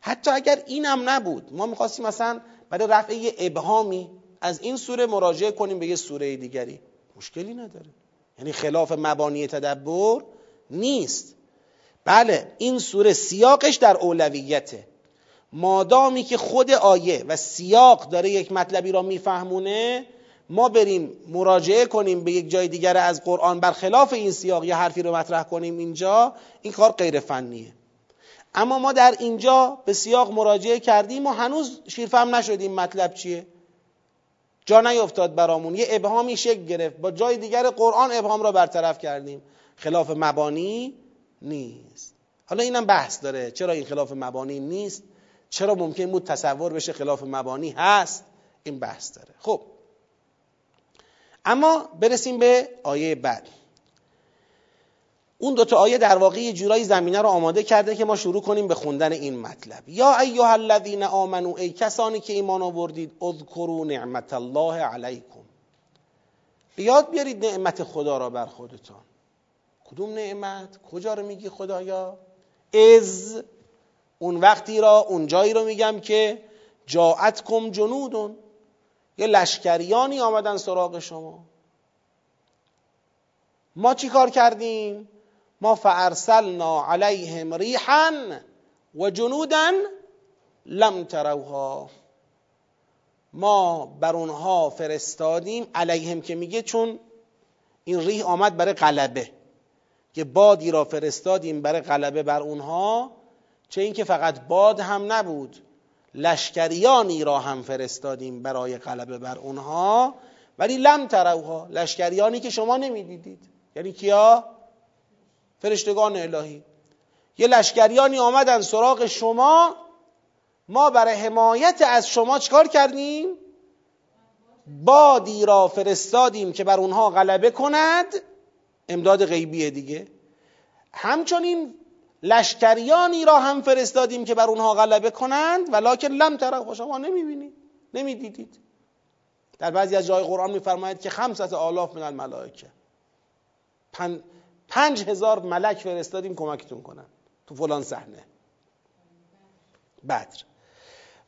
حتی اگر اینم نبود ما می‌خواستیم مثلا برای رفع ابهامی از این سوره مراجعه کنیم به یه سوره دیگری. مشکلی نداره. یعنی خلاف مبانی تدبر نیست. بله این سوره سیاقش در اولویته. مادامی که خود آیه و سیاق داره یک مطلبی را میفهمونه ما بریم مراجعه کنیم به یک جای دیگر از قرآن برخلاف این سیاق یا حرفی رو مطرح کنیم اینجا این کار غیر فنیه. اما ما در اینجا به سیاق مراجعه کردیم و هنوز شیرفهم نشدیم مطلب چیه. جا نیفتاد برامون یه ابهامی شکل گرفت. با جای دیگر قرآن ابهام را برطرف کردیم. خلاف مبانی نیست. حالا اینم بحث داره. چرا این خلاف مبانی نیست؟ چرا ممکن بود تصور بشه خلاف مبانی هست؟ این بحث داره. خب. اما برسیم به آیه بعد. اون دوتا آیه در واقع یه جورایی زمینه رو آماده کرده که ما شروع کنیم به خوندن این مطلب. یا ایها الذین آمنو ای کسانی که ایمان آوردید اذکروا نعمت الله علیکم. بیاد بیارید نعمت خدا را بر خودتان. کدوم نعمت؟ کجا رو میگی خدایا؟ از اون وقتی را اون جایی رو میگم که جاعتکم جنودون. یه لشکریانی آمدن سراغ شما. ما چی کار کردیم؟ ما فارسلنا علیهم ریحا و جنودا لم تروها. ما بر اونها فرستادیم علیهم که میگه چون این ریح آمد برای غلبه. که بادی را فرستادیم برای غلبه بر اونها چه اینکه فقط باد هم نبود لشکریانی را هم فرستادیم برای غلبه بر اونها ولی لم تروها لشکریانی که شما نمی‌دیدید. یعنی کیا؟ فرشتگان الهی. یه لشکریانی آمدن سراغ شما ما برای حمایت از شما چکار کردیم؟ بادی را فرستادیم که بر اونها غلبه کند. امداد غیبیه دیگه. همچنین لشکریانی را هم فرستادیم که بر اونها غلبه کنند ولکن لم تره شما نمی‌بینید نمی‌دیدید. در بعضی از جای قرآن میفرماید که خمسط آلاف من الملائکه. پن... پنج هزار ملک فرستادیم کمکتون کنن تو فلان صحنه. بدر.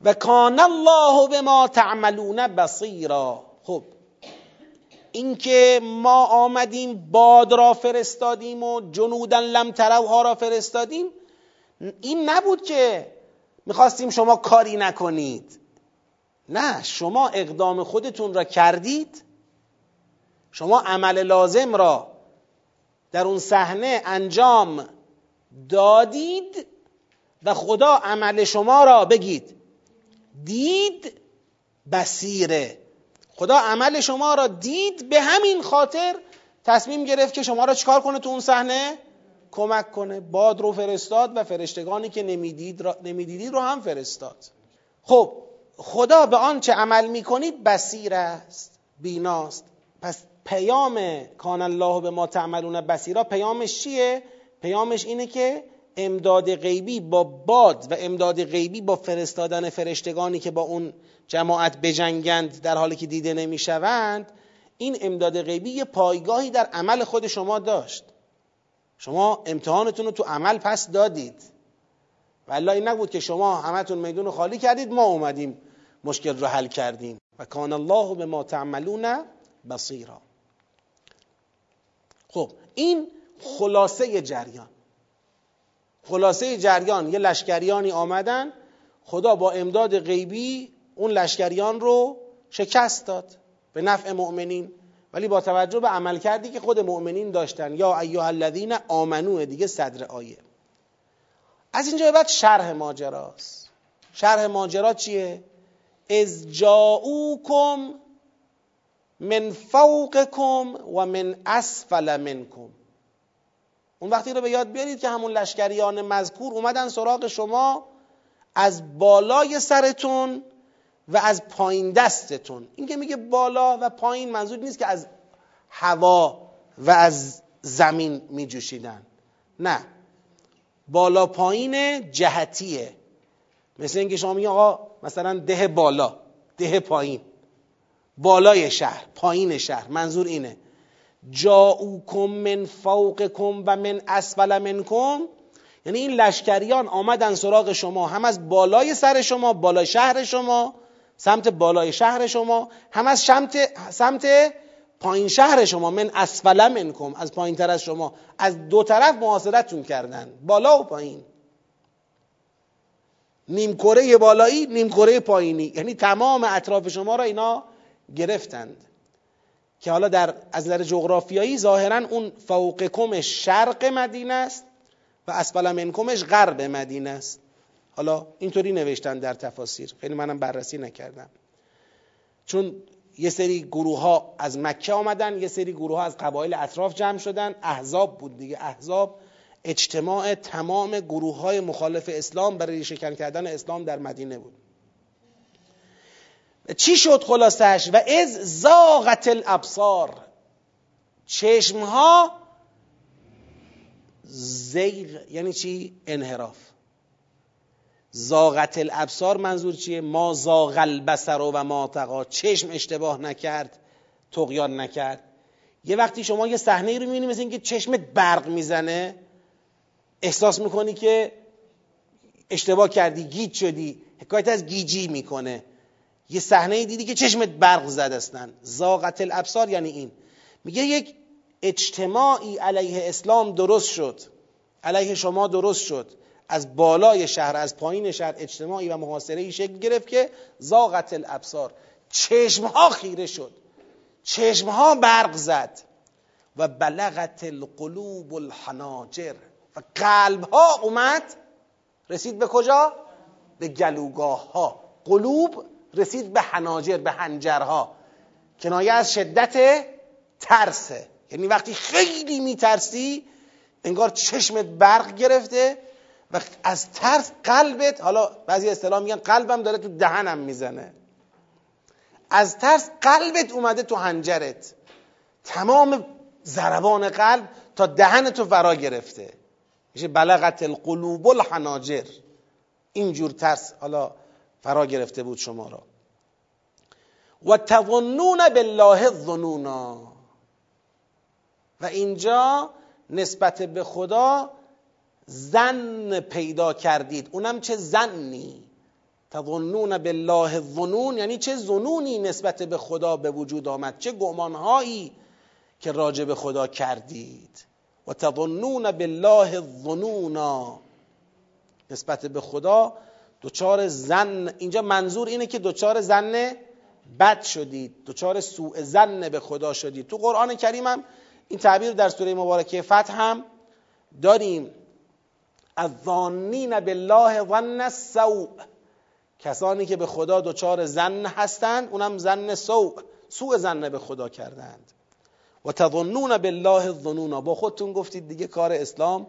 و کان الله به ما تعملون بصیرا. خب اینکه ما آمدیم باد را فرستادیم و جنودن لم تروها را فرستادیم این نبود که می‌خواستیم شما کاری نکنید. نه شما اقدام خودتون را کردید. شما عمل لازم را در اون صحنه انجام دادید و خدا عمل شما را بگید. دید بسیره خدا عمل شما را دید به همین خاطر تصمیم گرفت که شما را چکار کنه تو اون صحنه؟ کمک کنه. باد رو فرستاد و فرشتگانی که نمی‌دید را نمی‌دیدید رو هم فرستاد. خب خدا به آنچه عمل می‌کنید بسیر است بیناست. پس پیام کان الله به ما تعملون بسیرا پیامش چیه؟ پیامش اینه که امداد غیبی با باد و امداد غیبی با فرستادن فرشتگانی که با اون جماعت بجنگند در حالی که دیده نمی‌شوند این امداد غیبی یه پایگاهی در عمل خود شما داشت. شما امتحانتون رو تو عمل پس دادید. و این نبود که شما همتون میدون رو خالی کردید ما اومدیم مشکل رو حل کردیم. و کان الله به ما تعملون بصیرا. خب این خلاصه جریان. خلاصه جریان یه لشکریانی آمدن خدا با امداد غیبی اون لشکریان رو شکست داد به نفع مؤمنین. ولی با توجه به عمل کردی که خود مؤمنین داشتن یا ایها الذین آمنو دیگه صدر آیه. از اینجا بعد شرح ماجراست. شرح ماجرا چیه؟ از جاؤوکم من فوقکم و من اسفل منکم. اون وقتی رو به یاد بیارید که همون لشکریان مذکور اومدن سراغ شما از بالای سرتون و از پایین دستتون. این که میگه بالا و پایین منظور نیست که از هوا و از زمین میجوشیدن. نه. بالا پایین جهتیه. مثل اینکه شما میگه آقا مثلا ده بالا ده پایین. بالای شهر پایین شهر منظور اینه. جاؤکم من فوقکم و من اسفل منکم. یعنی این لشکریان آمدن سراغ شما. هم از بالای سر شما بالای شهر شما سمت بالای شهر شما هم از سمت سمت پایین شهر شما من اسفل منکم از پایین تر از شما. از دو طرف محاصرتون کردن بالا و پایین. نیم کره بالایی نیم کره پایینی. یعنی تمام اطراف شما را اینا گرفتند. که حالا در از نظر جغرافیایی ظاهرا اون فوقکمش شرق مدینه است و اسفل منکمش غرب مدینه است. حالا اینطوری نوشتن در تفاسیر. خیلی منم بررسی نکردم. چون یه سری گروه ها از مکه آمدن یه سری گروه ها از قبایل اطراف جمع شدن. احزاب بود دیگه. احزاب اجتماع تمام گروه های مخالف اسلام برای شکن کردن اسلام در مدینه بود. چی شد خلاصش و از زاغت الابصار. چشم ها زیغ یعنی چی؟ انحراف. زاغت الابصار منظور چیه؟ ما زاغ البصر و ما تقا. چشم اشتباه نکرد تقیان نکرد. یه وقتی شما یه صحنه رو می‌بینی مثل اینکه چشمت برق می‌زنه احساس می‌کنی که اشتباه کردی گیج شدی حکایت از گیجی می‌کنه. یه صحنه دیدی که چشمت برق زد اصلا. زاغت الابصار یعنی این. میگه یک اجتماعی علیه اسلام درست شد. علیه شما درست شد. از بالای شهر از پایین شهر اجتماعی و محاصره شکل گرفت که زاغت الابصار. چشمها خیره شد. چشمها برق زد. و بلغت القلوب الحناجر. و قلب ها اومد. رسید به کجا؟ به گلوگاه ها قلوب رسید به حناجر به هنجرها کنایه از شدت ترسه یعنی وقتی خیلی میترسی انگار چشمت برق گرفته و از ترس قلبت حالا بعضی اصطلاح میگن قلبم داره تو دهنم می‌زنه. از ترس قلبت اومده تو هنجرت تمام ضربان قلب تا دهن تو فرا گرفته. میشه بلغت القلوب الحناجر. اینجور ترس حالا فرا گرفته بود شما را. و تظنون بالله الظنونا. و اینجا نسبت به خدا زن پیدا کردید. اونم چه زنی؟ تظنون بالله الظنون یعنی چه ظنونی نسبت به خدا به وجود آمد؟ چه گمانهایی که راجع به خدا کردید؟ و تظنون بالله الظنونا نسبت به خدا دوچار زن. اینجا منظور اینه که دوچار زن بد شدید دوچار سوء زن به خدا شدید. تو قرآن کریم هم این تعبیر در سوره مبارکه فتح هم داریم. از ظانین بالله ظن السوء. کسانی که به خدا دوچار زن هستند اونم زن سوء سوء زن به خدا کردند. و تظنون بالله الظنون. با خودتون گفتید دیگه کار اسلام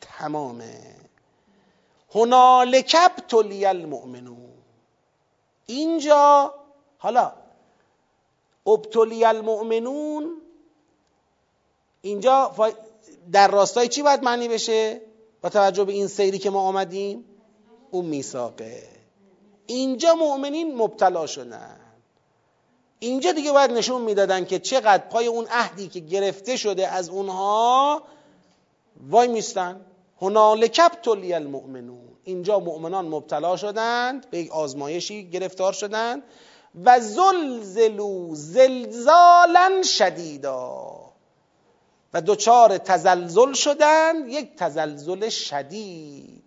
تمامه. هنالک ابتلی المؤمنون. اینجا حالا ابتلی المؤمنون اینجا در راستای چی باید معنی بشه؟ با توجه به این سیری که ما آمدیم اون میثاقه. اینجا مؤمنین مبتلا شدن. اینجا دیگه باید نشون می‌دادن که چقدر پای اون عهدی که گرفته شده از اونها وای میستن. هنالک ابتلی المؤمنون. اینجا مؤمنان مبتلا شدند به یک آزمایشی گرفتار شدند و زلزلو زلزالا شدیدا. و دوچار تزلزل شدند یک تزلزل شدید.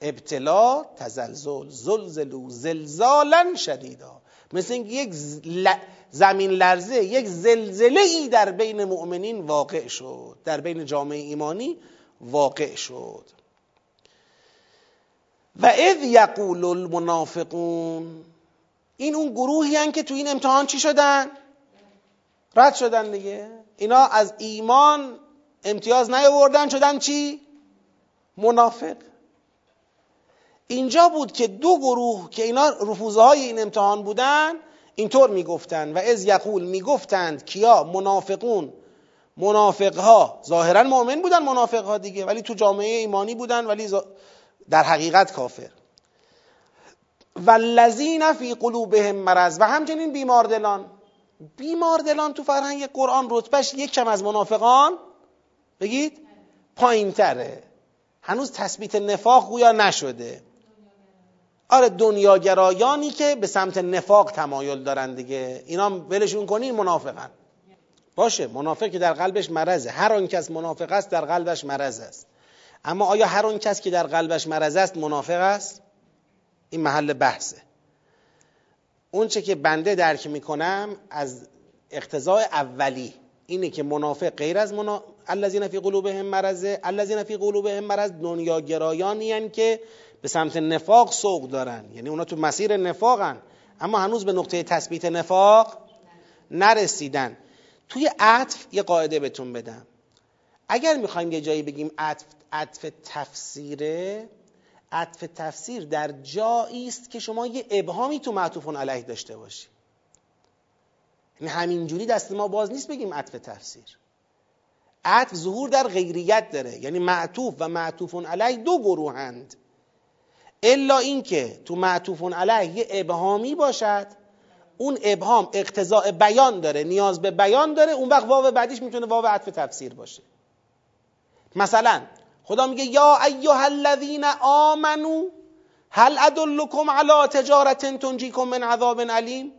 ابتلا تزلزل زلزلو زلزالا شدیدا. مثل اینکه یک زمین لرزه یک زلزله ای در بین مؤمنین واقع شد در بین جامعه ایمانی واقع شد. و اذ یقول المنافقون این اون گروهی هن که تو این امتحان چی شدن؟ رد شدن دیگه. اینا از ایمان امتیاز نیاوردن شدن چی؟ منافق. اینجا بود که دو گروه که اینا رفوزه های این امتحان بودن اینطور می‌گفتند و از یقول می‌گفتند کیا؟ منافقون. منافق ها ظاهرا مؤمن بودن منافق ها دیگه ولی تو جامعه ایمانی بودن ولی در حقیقت کافر. و الذین فی قلوبهم مرض و همچنین بیماردلان بیماردلان تو فرهنگ قرآن رتبهش یک کم از منافقان بگید پایین تره هنوز تثبیت نفاق گویا نشده. آره دنیاگرایانی که به سمت نفاق تمایل دارن دیگه. اینا ولشون کنین منافقن. باشه منافق که در قلبش مرزه هر آن کس منافق است در قلبش مرض است. اما آیا هر آن کس که در قلبش مرض است منافق است؟ این محل بحثه. اون چه که بنده درک می‌کنم از اقتضاء اولی اینه که منافق غیر از منا... الذین فی قلوبهم مرضه الذین فی قلوبهم مرض دنیا گرایانی که به سمت نفاق سوق دارن. یعنی اونا تو مسیر نفاقن. اما هنوز به نقطه تثبیت نفاق نرسیدن. توی عطف یه قاعده بهتون بدم. اگر می‌خوایم یه جایی بگیم عطف, عطف تفسیره عطف تفسیر در جایی است که شما یه ابهامی تو معطوف علیه داشته باشی. یعنی همینجوری دست ما باز نیست بگیم عطف تفسیر. عطف ظهور در غیریت داره. یعنی معطوف و معطوف علیه دو گروهند. الا اینکه تو معطوف علیه یه ابهامی باشد اون ابهام اقتضاء بیان داره نیاز به بیان داره اون وقت واو بعدیش می‌تونه واو عطف تفسیر باشه. مثلا خدا میگه یا ایها الذین آمنو هل ادلکم علی تجارت تنجیکم من عذاب علیم؟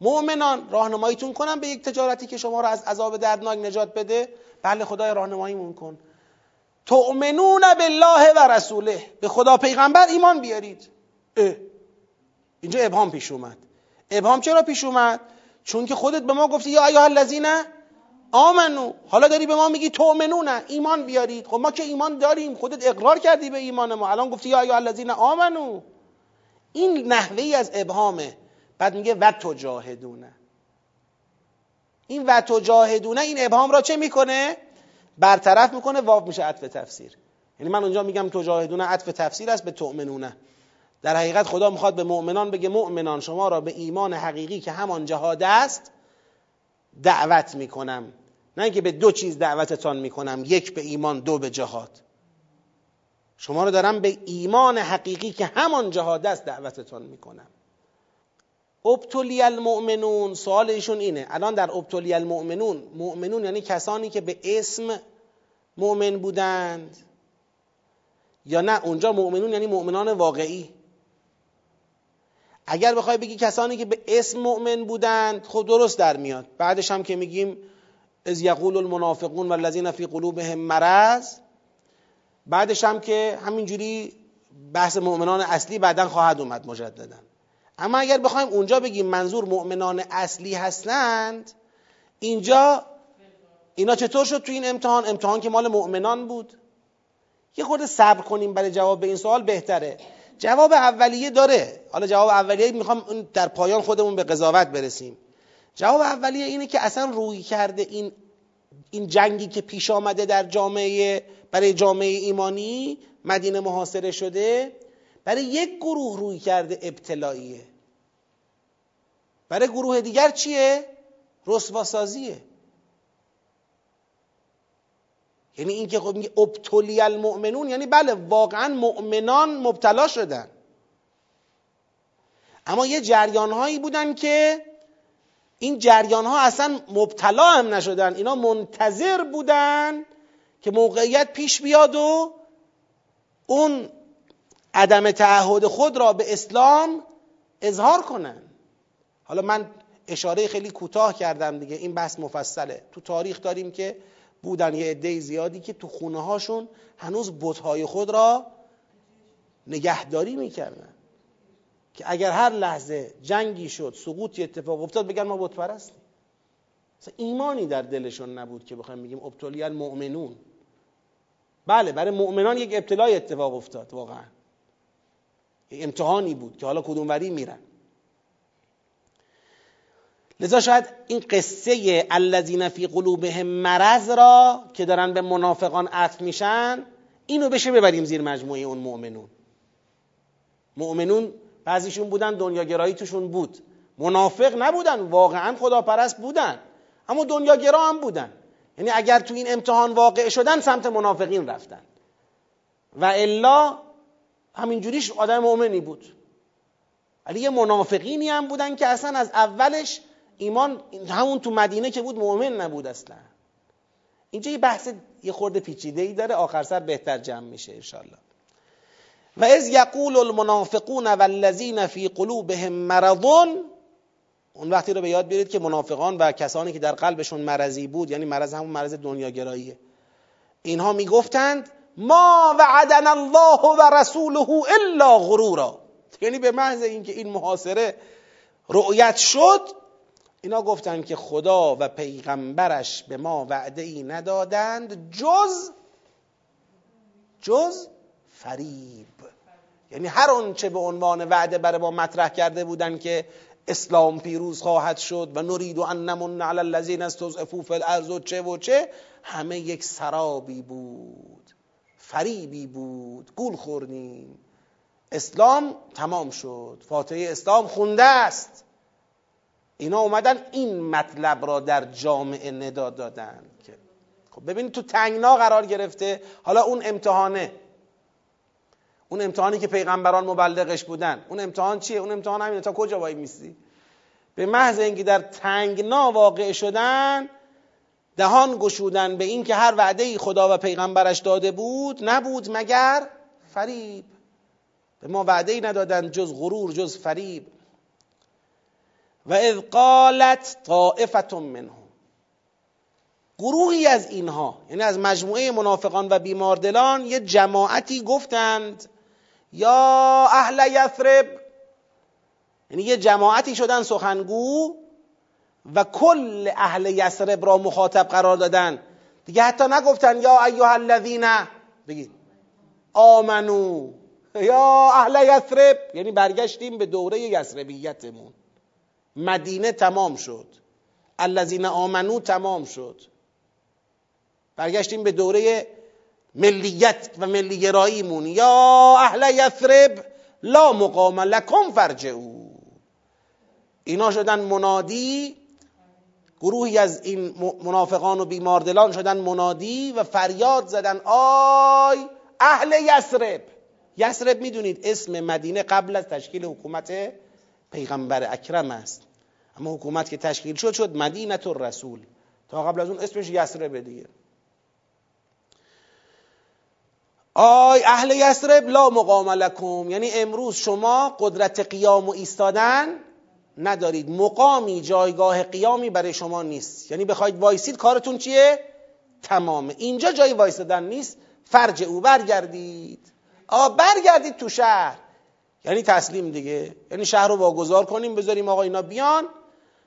مؤمنان راهنماییتون کنم به یک تجارتی که شما را از عذاب دردناک نجات بده. بله خدای راهنماییمون کن. تؤمنون بالله و رسوله. به خدا پیغمبر ایمان بیارید. اه. اینجا ابهام پیش اومد. ابهام چرا پیش اومد؟ چون که خودت به ما گفتی یا ایها الذین آمنو. حالا داری به ما میگی تؤمنون. ایمان بیارید. خب ما که ایمان داریم. خودت اقرار کردی به ایمان ما. الان گفتی یا ایها الذین آمنو. این نحوه ای از ابهامه. بعد میگه و تجاهدونه این و تجاهدونه این ابهام را چه می‌کنه؟ برطرف می‌کنه واو میشه عطف تفسیر. یعنی من اونجا میگم تجاهدونه عطف تفسیر است به تؤمنونه در حقیقت خدا می‌خواد به مؤمنان بگه مؤمنان شما را به ایمان حقیقی که همان جهاد است دعوت می‌کنم. نه اینکه به دو چیز دعوتتان می‌کنم یک به ایمان دو به جهاد. شما رو دارم به ایمان حقیقی که همان جهاد است دعوتتان می‌کنم. ابتلی المؤمنون سوال ایشون اینه. الان در ابتلی المؤمنون مؤمنون یعنی کسانی که به اسم مؤمن بودند یا نه؟ اونجا مؤمنون یعنی مؤمنان واقعی. اگر بخوای بگی کسانی که به اسم مؤمن بودند خب درست در میاد. بعدش هم که میگیم از یقول المنافقون والذین فی قلوبهم مرض. بعدش هم که همینجوری بحث مؤمنان اصلی بعدا خواهد اومد مجددا. اما اگر بخوایم اونجا بگیم منظور مؤمنان اصلی هستند اینجا اینا چطور شد تو این امتحان؟ امتحان که مال مؤمنان بود. یه خورده صبر کنیم برای جواب به این سوال بهتره. جواب اولیه داره. حالا جواب اولیه می‌خوام در پایان خودمون به قضاوت برسیم. جواب اولیه اینه که اصلا روی کرده این این جنگی که پیش آمده در جامعه برای جامعه ایمانی مدینه محاصره شده برای یک گروه روی کرده ابتلاییه. برای گروه دیگر چیه؟ رسواسازیه. یعنی اینکه خب میگه ابتلی المؤمنون یعنی بله واقعا مؤمنان مبتلا شدن. اما یه جریان هایی بودن که این جریان ها اصلا مبتلا هم نشدن. اینا منتظر بودن که موقعیت پیش بیاد و اون عدم تعهد خود را به اسلام اظهار کنن. حالا من اشاره خیلی کوتاه کردم دیگه این بحث مفصله. تو تاریخ داریم که بودن یه عده زیادی که تو خونه هاشون هنوز بتهای خود را نگهداری می‌کردن. که اگر هر لحظه جنگی شد سقوطی اتفاق افتاد بگن ما بت پرستیم ایمانی در دلشون نبود که بخوایم بگیم ابتلی المؤمنون بله برای مؤمنان یک ابتلای اتفاق افتاد واقعا. امتحانی بود که حالا کدوم وری میرن. لذا شاید این قصه الذین فی قلوبهم مرض را که دارن به منافقان عطف میشن اینو بشه ببریم زیر مجموعه اون مؤمنون. مؤمنون بعضیشون بودن دنیاگرایی توشون بود. منافق نبودن واقعا خداپرست بودن. اما دنیاگرا هم بودن. یعنی اگر تو این امتحان واقع شدن سمت منافقین رفتن. و الا همینجوریش آدم مؤمنی بود. ولی یه منافقینی هم بودن که اصلا از اولش ایمان همون تو مدینه که بود مؤمن نبود اصلا. اینجا یه بحث یه خورده پیچیده ای داره آخر سر بهتر جمع میشه انشالله و از یقول المنافقون والذین فی قلوبهم مرضون اون وقتی رو به یاد بیارید که منافقان و کسانی که در قلبشون مرضی بود یعنی مرض همون مرض دنیاگراییه. اینها می‌گفتند ما وعدنا الله و رسوله الا غرورا. یعنی به محض اینکه این محاصره رؤیت شد اینا گفتند که خدا و پیغمبرش به ما وعده ای ندادند جز جز فریب یعنی هر آنچه به عنوان وعده برای ما مطرح کرده بودند که اسلام پیروز خواهد شد و نرید و ان نمن علی الذین استضعفوا فی الارض و چه و چه همه یک سرابی بود فریبی بود گول خوردیم. اسلام تمام شد فاتحه اسلام خونده است. اینا اومدن این مطلب را در جامعه ندا دادن خب ببینید تو تنگنا قرار گرفته حالا اون امتحانه اون امتحانی که پیغمبران مبلغش بودن. اون امتحان چیه؟ اون امتحان همینه. تا کجا وای میستی؟ به محض اینکه در تنگنا واقع شدن دهان گشودن به اینکه هر وعده ای خدا و پیغمبرش داده بود نبود مگر فریب. به ما وعده ای ندادن جز غرور جز فریب. و اذ قالت طائفه منهم. گروهی از اینها یعنی از مجموعه منافقان و بیماردلان یه جماعتی گفتند یا اهل یثرب. یعنی یه جماعتی شدن سخنگو و کل اهل یثرب را مخاطب قرار دادن. دیگه حتی نگفتن یا ایها الذین بگید. آمنو. یا اهل یثرب. یعنی برگشتیم به دوره یثربیتمون. مدینه تمام شد. الذین آمنو تمام شد. برگشتیم به دوره ملیت و ملیگراییمون. یا اهل یثرب لا مقام لکم فرجعو. اینا شدن منادی. گروهی از این منافقان و بیماردلان شدن منادی و فریاد زدن. آی اهل یثرب! یثرب می‌دونید اسم مدینه قبل از تشکیل حکومت پیغمبر اکرم است. اما حکومت که تشکیل شد شد مدینه الرسول. تا قبل از اون اسمش یثرب دیگه. آی اهل یثرب لا مقام لکم. یعنی امروز شما قدرت قیام و ایستادن ندارید. مقامی جایگاه قیامی برای شما نیست. یعنی بخواید وایسید کارتون چیه؟ تمامه. اینجا جای وایستادن نیست. فرج او برگردید. آ برگردید تو شهر. یعنی تسلیم دیگه. یعنی شهر رو واگذار کنیم بذاریم آقا اینا بیان.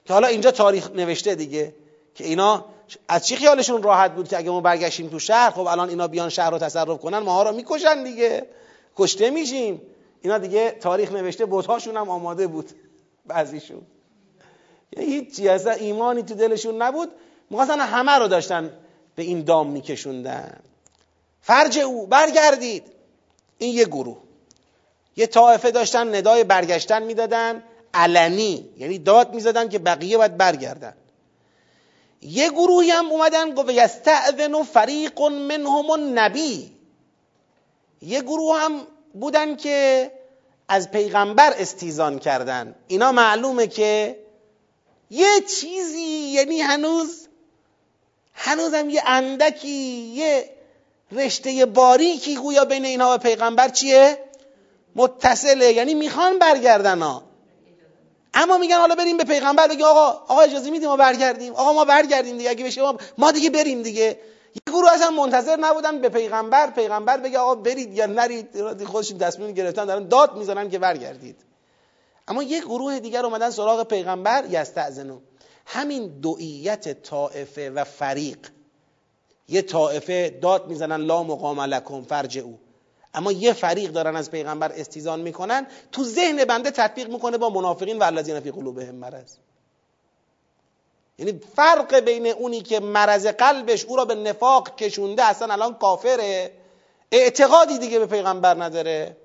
که حالا اینجا تاریخ نوشته دیگه. که اینا از چی خیالشون راحت بود که اگه ما برگشتیم تو شهر خب الان اینا بیان شهر رو تصرف کنن ما ها رو می‌کشن دیگه. کشته میشیم. اینا دیگه تاریخ نوشته بوتهاشون هم آماده بود بعضیشون. هیچی اصلا ایمانی تو دلشون نبود. می‌خواستن همه رو داشتن به این دام میکشوندن. فرج او برگردید. این یه گروه. یه طائفه داشتن ندای برگشتن می‌دادن. علنی یعنی داد می‌زدن که بقیه باید برگردن. یه گروهی هم اومدن گفت یستعذن فریق منهم النبی. یه گروه هم بودن که از پیغمبر استیزان کردن. اینا معلومه که یه چیزی یعنی هنوز هنوزم یه اندکی یه رشته باریکی گویا بین اینها و پیغمبر چیه؟ متصله یعنی می‌خوان برگردن ها. اما میگن حالا بریم به پیغمبر بگیم آقا آقا اجازه میدیم ما برگردیم؟ آقا ما برگردیم دیگه اگه بشه ما, ما دیگه بریم دیگه. یه گروه اصلا منتظر نبودن به پیغمبر پیغمبر بگه آقا برید یا نرید خودشون تصمیم گرفتن دارن داد می‌زنن که برگردید. اما یک گروه دیگر اومدن سراغ پیغمبر یستعزنو همین دوئیت طائفه و فریق. یه طائفه داد می‌زنن لا مقام لکم فرج او اما یه فریق دارن از پیغمبر استیزان می‌کنن تو ذهن بنده تطبیق می‌کنه با منافقین و الذین فی قلوبهم مرض. یعنی فرق بین اونی که مرض قلبش او را به نفاق کشونده اصلا الان کافره اعتقادی دیگه به پیغمبر نداره.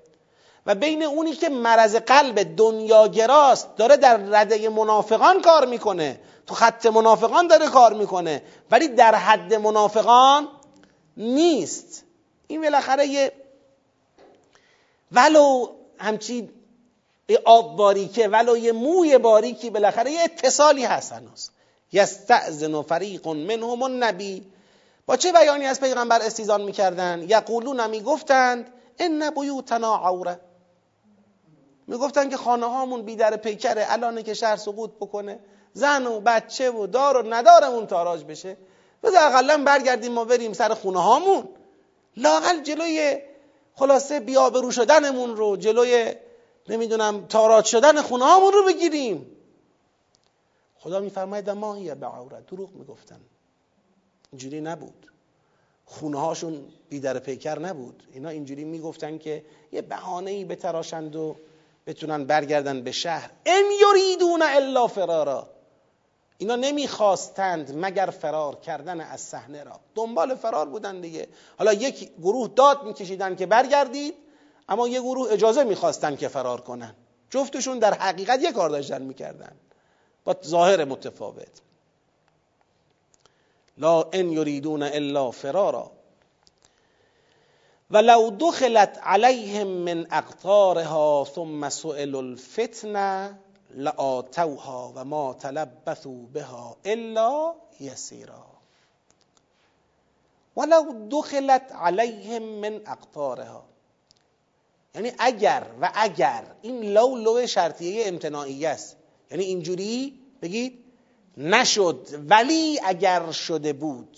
و بین اونی که مرض قلب دنیاگراست داره در رده منافقان کار می‌کنه. تو خط منافقان داره کار می‌کنه. ولی در حد منافقان نیست. این بالاخره یه ولو همچی آب باریکه ولو یه موی باریکی بالاخره یه اتصالی هست هنوز. یستعزن فریق منهم النبی. با چه بیانی از پیغمبر استیزان می‌کردن؟ یقولون می‌گفتند ان بیوتنا عوره. می‌گفتن که خانه هامون بی در پیکره الانه که شهر سقوط بکنه زن و بچه و دار و ندارمون تاراج بشه. بذار اقلا برگردیم ما بریم سر خونه هامون لاقل جلوی خلاصه بیابرو شدنمون رو جلوی نمی‌دونم تاراج شدن خونه هامون رو بگیریم. خدا میفرماید ما هی به عورت دروغ می‌گفتن. اینجوری نبود. خونه هاشون بیدر پیکر نبود. اینا اینجوری می‌گفتن که یه بهانه ای بتراشند و بتونن برگردن به شهر. ان یریدون الا فرارا. اینا نمی‌خواستند مگر فرار کردن از صحنه را. دنبال فرار بودن دیگه. حالا یک گروه داد میکشیدن که برگردید اما یک گروه اجازه می‌خواستن که فرار کنن. جفتشون در حقیقت یک کار داشتن می‌کردن. با ظاهر متفاوت. لا ان یریدون الا فرارا. ولو دخلت علیهم من اقطارها ثم سئلوا الفتنه لآتوها و ما تلبثوا بها الا یسیرا ولو دخلت علیهم من اقطارها. یعنی اگر و اگر این لو لو شرطیه امتناعی است. یعنی اینجوری بگید نشد ولی اگر شده بود.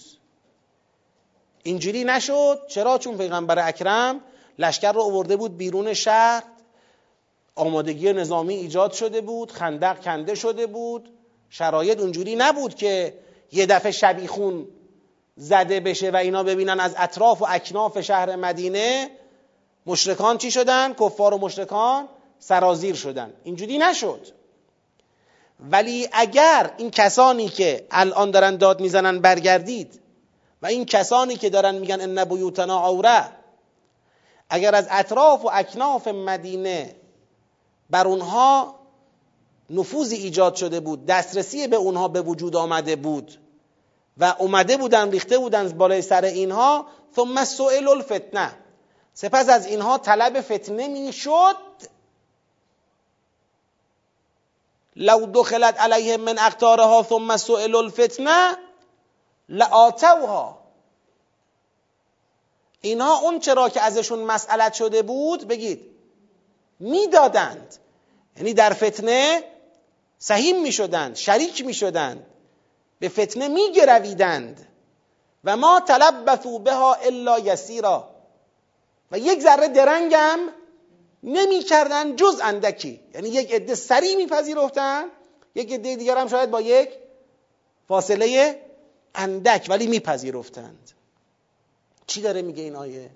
اینجوری نشد. چرا؟ چون پیغمبر اکرم لشکر رو آورده بود بیرون شهر. آمادگی نظامی ایجاد شده بود خندق کنده شده بود. شرایط اونجوری نبود که یه دفعه شبیخون زده بشه و اینا ببینن از اطراف و اکناف شهر مدینه مشرکان چی شدن؟ کفار و مشرکان سرازیر شدن. اینجوری نشد. ولی اگر این کسانی که الان دارن داد می‌زنن برگردید و این کسانی که دارن میگن ان بیوتنا عوره اگر از اطراف و اکناف مدینه بر اونها نفوذی ایجاد شده بود دسترسی به اونها به وجود آمده بود و اومده بودن ریخته بودن بالای سر اینها ثم سئل الفتنه. سپس از اینها طلب فتنه می‌شد. لو دخلت علیهم من اقطارها ثم سئل الفتنه لآتوها. اینها اون چرا که ازشون مسئلت شده بود بگید می‌دادند. یعنی در فتنه سهیم می شدند شریک می شدند به فتنه می گرویدند و ما تلبثوا بها الا یسیرا. و یک ذره درنگم نمی کردن جز اندکی. یعنی یک عده سریع میپذیرفتن یک عده دیگر هم شاید با یک فاصله اندک ولی میپذیرفتند. چی داره میگه این آیه؟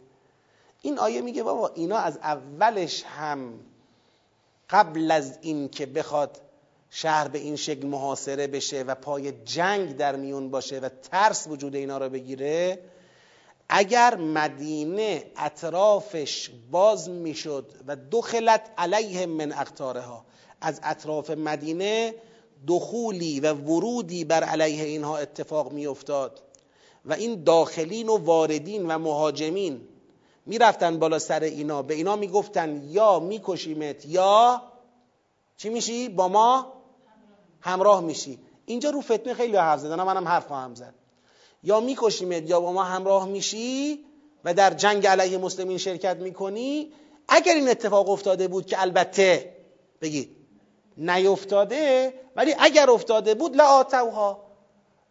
این آیه میگه بابا اینا از اولش هم قبل از این که بخواد شهر به این شکل محاصره بشه و پای جنگ در میون باشه و ترس وجود اینا رو بگیره اگر مدینه اطرافش باز می‌شد و دخلت علیه من اقطارها از اطراف مدینه دخولی و ورودی بر علیه اینها اتفاق میافتاد و این داخلین و واردین و مهاجمین می‌رفتن بالا سر اینا. به اینا می‌گفتن یا میکشیمت یا چی میشی؟ با ما همراه میشی. اینجا رو فتنه خیلی حرف زدن منم حرف خواهم زد. یا میکشیمت یا با ما همراه میشی و در جنگ علیه مسلمین شرکت می‌کنی. اگر این اتفاق افتاده بود که البته بگید نیفتاده ولی اگر افتاده بود لآتوها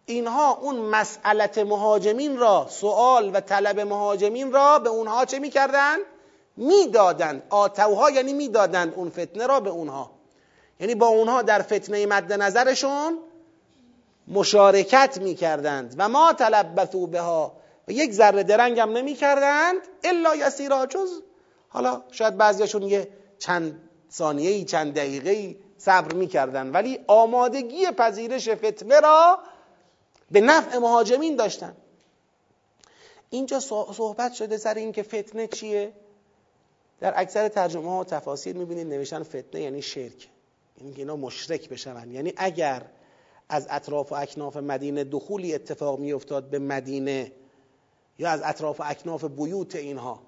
اینها اون مسئلت مهاجمین را سوال و طلب مهاجمین را به اونها چه می‌کردند؟ می‌دادند آتوها یعنی می‌دادند اون فتنه را به اونها. یعنی با اونها در فتنه مد نظرشون مشارکت می‌کردند. و ما تلبثوا بها. و یک ذره درنگ هم نمی‌کردند. الا یسیرا. جز حالا شاید بعضیشون یه چند ثانیه چند دقیقه صبر می‌کردن. ولی آمادگی پذیرش فتنه را به نفع مهاجمین داشتن. اینجا صحبت شده سر اینکه فتنه چیه؟ در اکثر ترجمه ها و تفاسیر می‌بینید نوشتن فتنه یعنی شرک. یعنی که اینا مشرک بشون. یعنی اگر از اطراف و اکناف مدینه دخولی اتفاق میافتاد به مدینه یا از اطراف و اکناف بیوت اینها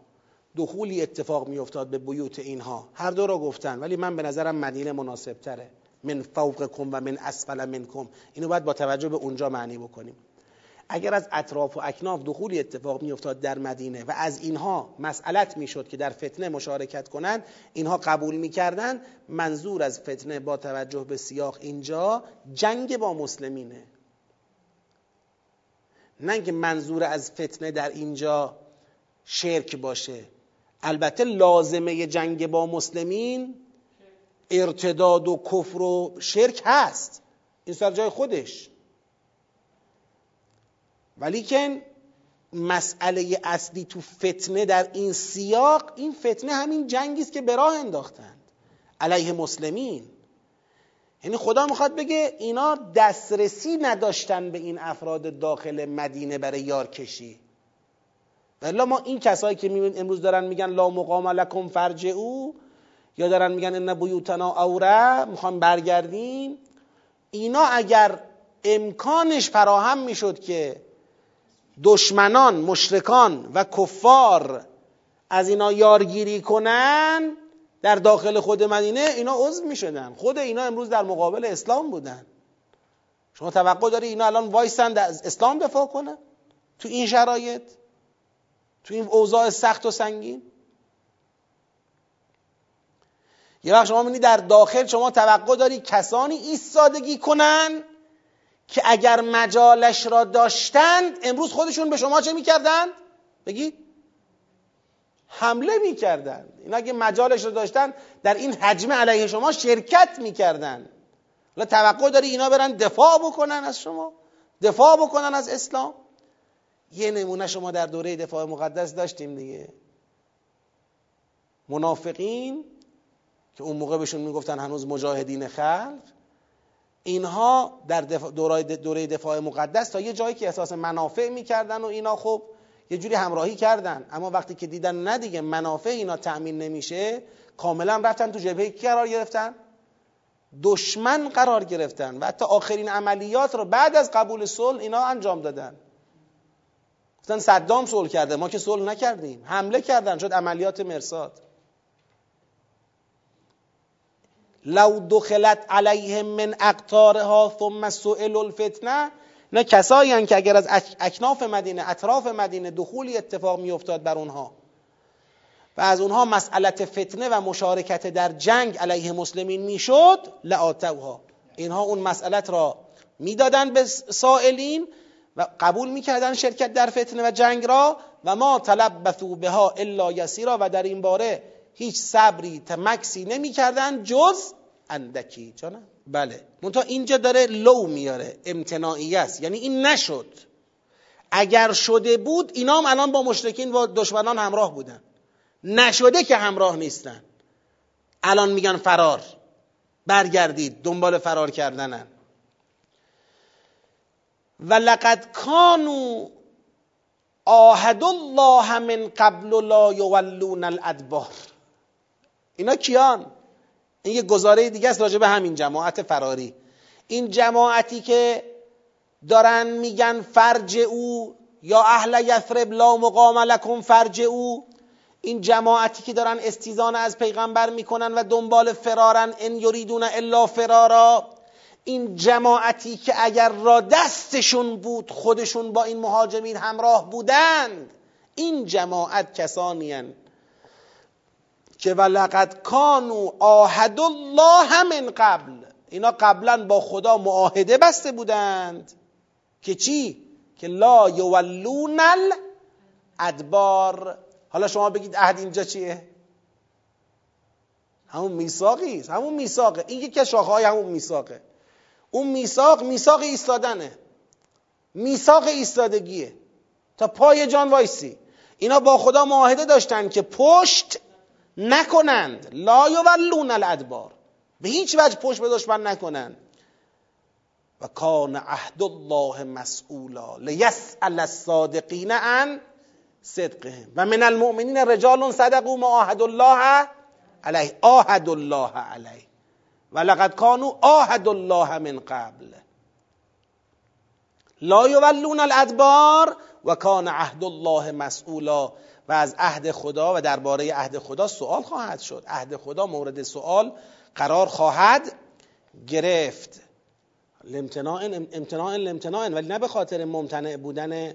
دخولی اتفاق میافتاد به بیوت اینها. هر دو را گفتن. ولی من به نظرم مدینه مناسب تره من فوقکم و من اسفل منکم. اینو باید با توجه به اونجا معنی بکنیم. اگر از اطراف و اکناف دخولی اتفاق میافتاد در مدینه و از اینها مسئلت می‌شد که در فتنه مشارکت کنند اینها قبول می‌کردن منظور از فتنه با توجه به سیاق اینجا جنگ با مسلمینه. نه که منظور از فتنه در اینجا شرک باشه. البته لازمه جنگ با مسلمین ارتداد و کفر و شرک هست. این سر جای خودش. ولیکن مسئله اصلی تو فتنه در این سیاق این فتنه همین جنگی است که به راه انداختند. علیه مسلمین. یعنی خدا می‌خواد بگه اینا دسترسی نداشتن به این افراد داخل مدینه برای یارکشی. ولی ما این کسایی که امروز دارن میگن لا مقام لکم او یا دارن میگن ان بیوتنا اوره می‌خوام برگردیم. اینا اگر امکانش فراهم می‌شد که دشمنان مشرکان و کفار از اینا یارگیری کنن در داخل خود مدینه اینا عضو می شدن خود اینا امروز در مقابل اسلام بودن. شما توقع داری اینا الان وایسند از اسلام دفاع کنن؟ تو این شرایط؟ تو این اوضاع سخت و سنگین؟ یه وقت شما می‌بینی در داخل شما توقع داری کسانی ایستادگی کنن که اگر مجالش را داشتند امروز خودشون به شما چه می‌کردند؟ بگید حمله می‌کردند. این اگه مجالش را داشتن در این حجم علیه شما شرکت می‌کردند. حالا توقع داری اینا برن دفاع بکنن از شما؟ دفاع بکنن از اسلام؟ یه نمونه شما در دوره دفاع مقدس داشتیم دیگه. منافقین که اون موقع بهشون می‌گفتن هنوز مجاهدین خلق اینها در دوره دفاع مقدس تا یه جایی که احساس منافع می‌کردن و اینا خب یه جوری همراهی کردن. اما وقتی که دیدن نه دیگه منافع اینا تأمین نمیشه کاملا رفتن تو جبهه کی قرار گرفتن؟ دشمن قرار گرفتن و حتی آخرین عملیات رو بعد از قبول صلح اینا انجام دادن. گفتن صدام صلح کرده ما که صلح نکردیم. حمله کردن شد عملیات مرصاد. لو دخلت علیهم من اقطارها ثم سئل الفتنه نه کسایی که اگر از اکناف مدینه اطراف مدینه دخولی اتفاق میافتاد بر اونها. و از اونها مسئلت فتنه و مشارکت در جنگ علیه مسلمین می‌شد لآتوها. اینها اون مسئلت را می‌دادن به سائلین و قبول می‌کردن شرکت در فتنه و جنگ را و ما طلب بها الا یسیرا و در این باره هیچ صبری تمکسی نمی‌کردن جز اندکی جانم. بله. منتها اینجا داره لو میاره. امتناعی است یعنی این نشد. اگر شده بود اینا هم الان با مشرکین و دشمنان همراه بودن. نشده که همراه نیستن. الان میگن فرار. برگردید. دنبال فرار کردنن. و لقد کانو آهد الله من قبل لا یولون الادبار. اینا کیان؟ این یه گزاره دیگه است راجع به همین جماعت فراری. این جماعتی که دارن میگن فرج او یا اهل یثرب لا مقام لکم فرج او این جماعتی که دارن استیزان از پیغمبر می‌کنن و دنبال فرارن ان یریدون الا فرارا. این جماعتی که اگر را دستشون بود خودشون با این مهاجمین همراه بودند. این جماعت کسانی که ولقد کانو آهد الله من قبل. اینا قبلا با خدا معاهده بسته بودند. که چی؟ که لا یولون الادبار. حالا شما بگید عهد اینجا چیه؟ همون میثاقی همون میثاقه. این یکی از های همون میثاقه. اون میثاق میثاق ایستادنه. میثاق ایستادگیه. تا پای جان وایسی. اینا با خدا معاهده داشتن که پشت نکنند. لا یولون الادبار. به هیچ وجه پشت به دشمن نکنن و کان عهد الله مسئولا لیسأل الصادقین عن صدقهم. و من المؤمنین رجال صدقوا ما عهد الله علیه. عهد الله علیه. و لقد کانوا عهد الله من قبل. لا یولون الادبار. و کان عهد الله مسئولا. و از عهد خدا و درباره عهد خدا سوال خواهد شد. عهد خدا مورد سوال قرار خواهد گرفت. لامتناع امتناع لامتناع ولی نه به خاطر ممتنع بودن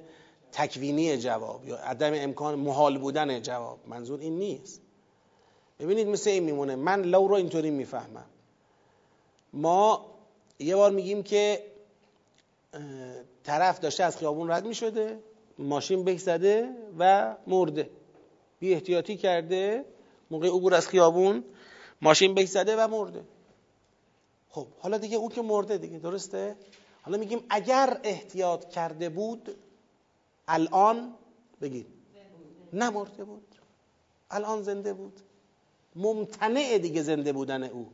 تکوینی جواب یا عدم امکان محال بودن جواب. منظور این نیست. ببینید مثل این میمونه. من لو رو اینطوری می‌فهمم. ما یه بار میگیم که طرف داشته از خیابون رد می‌شده. ماشین زده و مرده. بی احتیاطی کرده. موقع عبور از خیابون ماشین زده و مرده. خب حالا دیگه او که مرده دیگه درسته؟ حالا میگیم اگر احتیاط کرده بود الان بگید. نمرده بود. الان زنده بود. ممتنع دیگه زنده بودن او.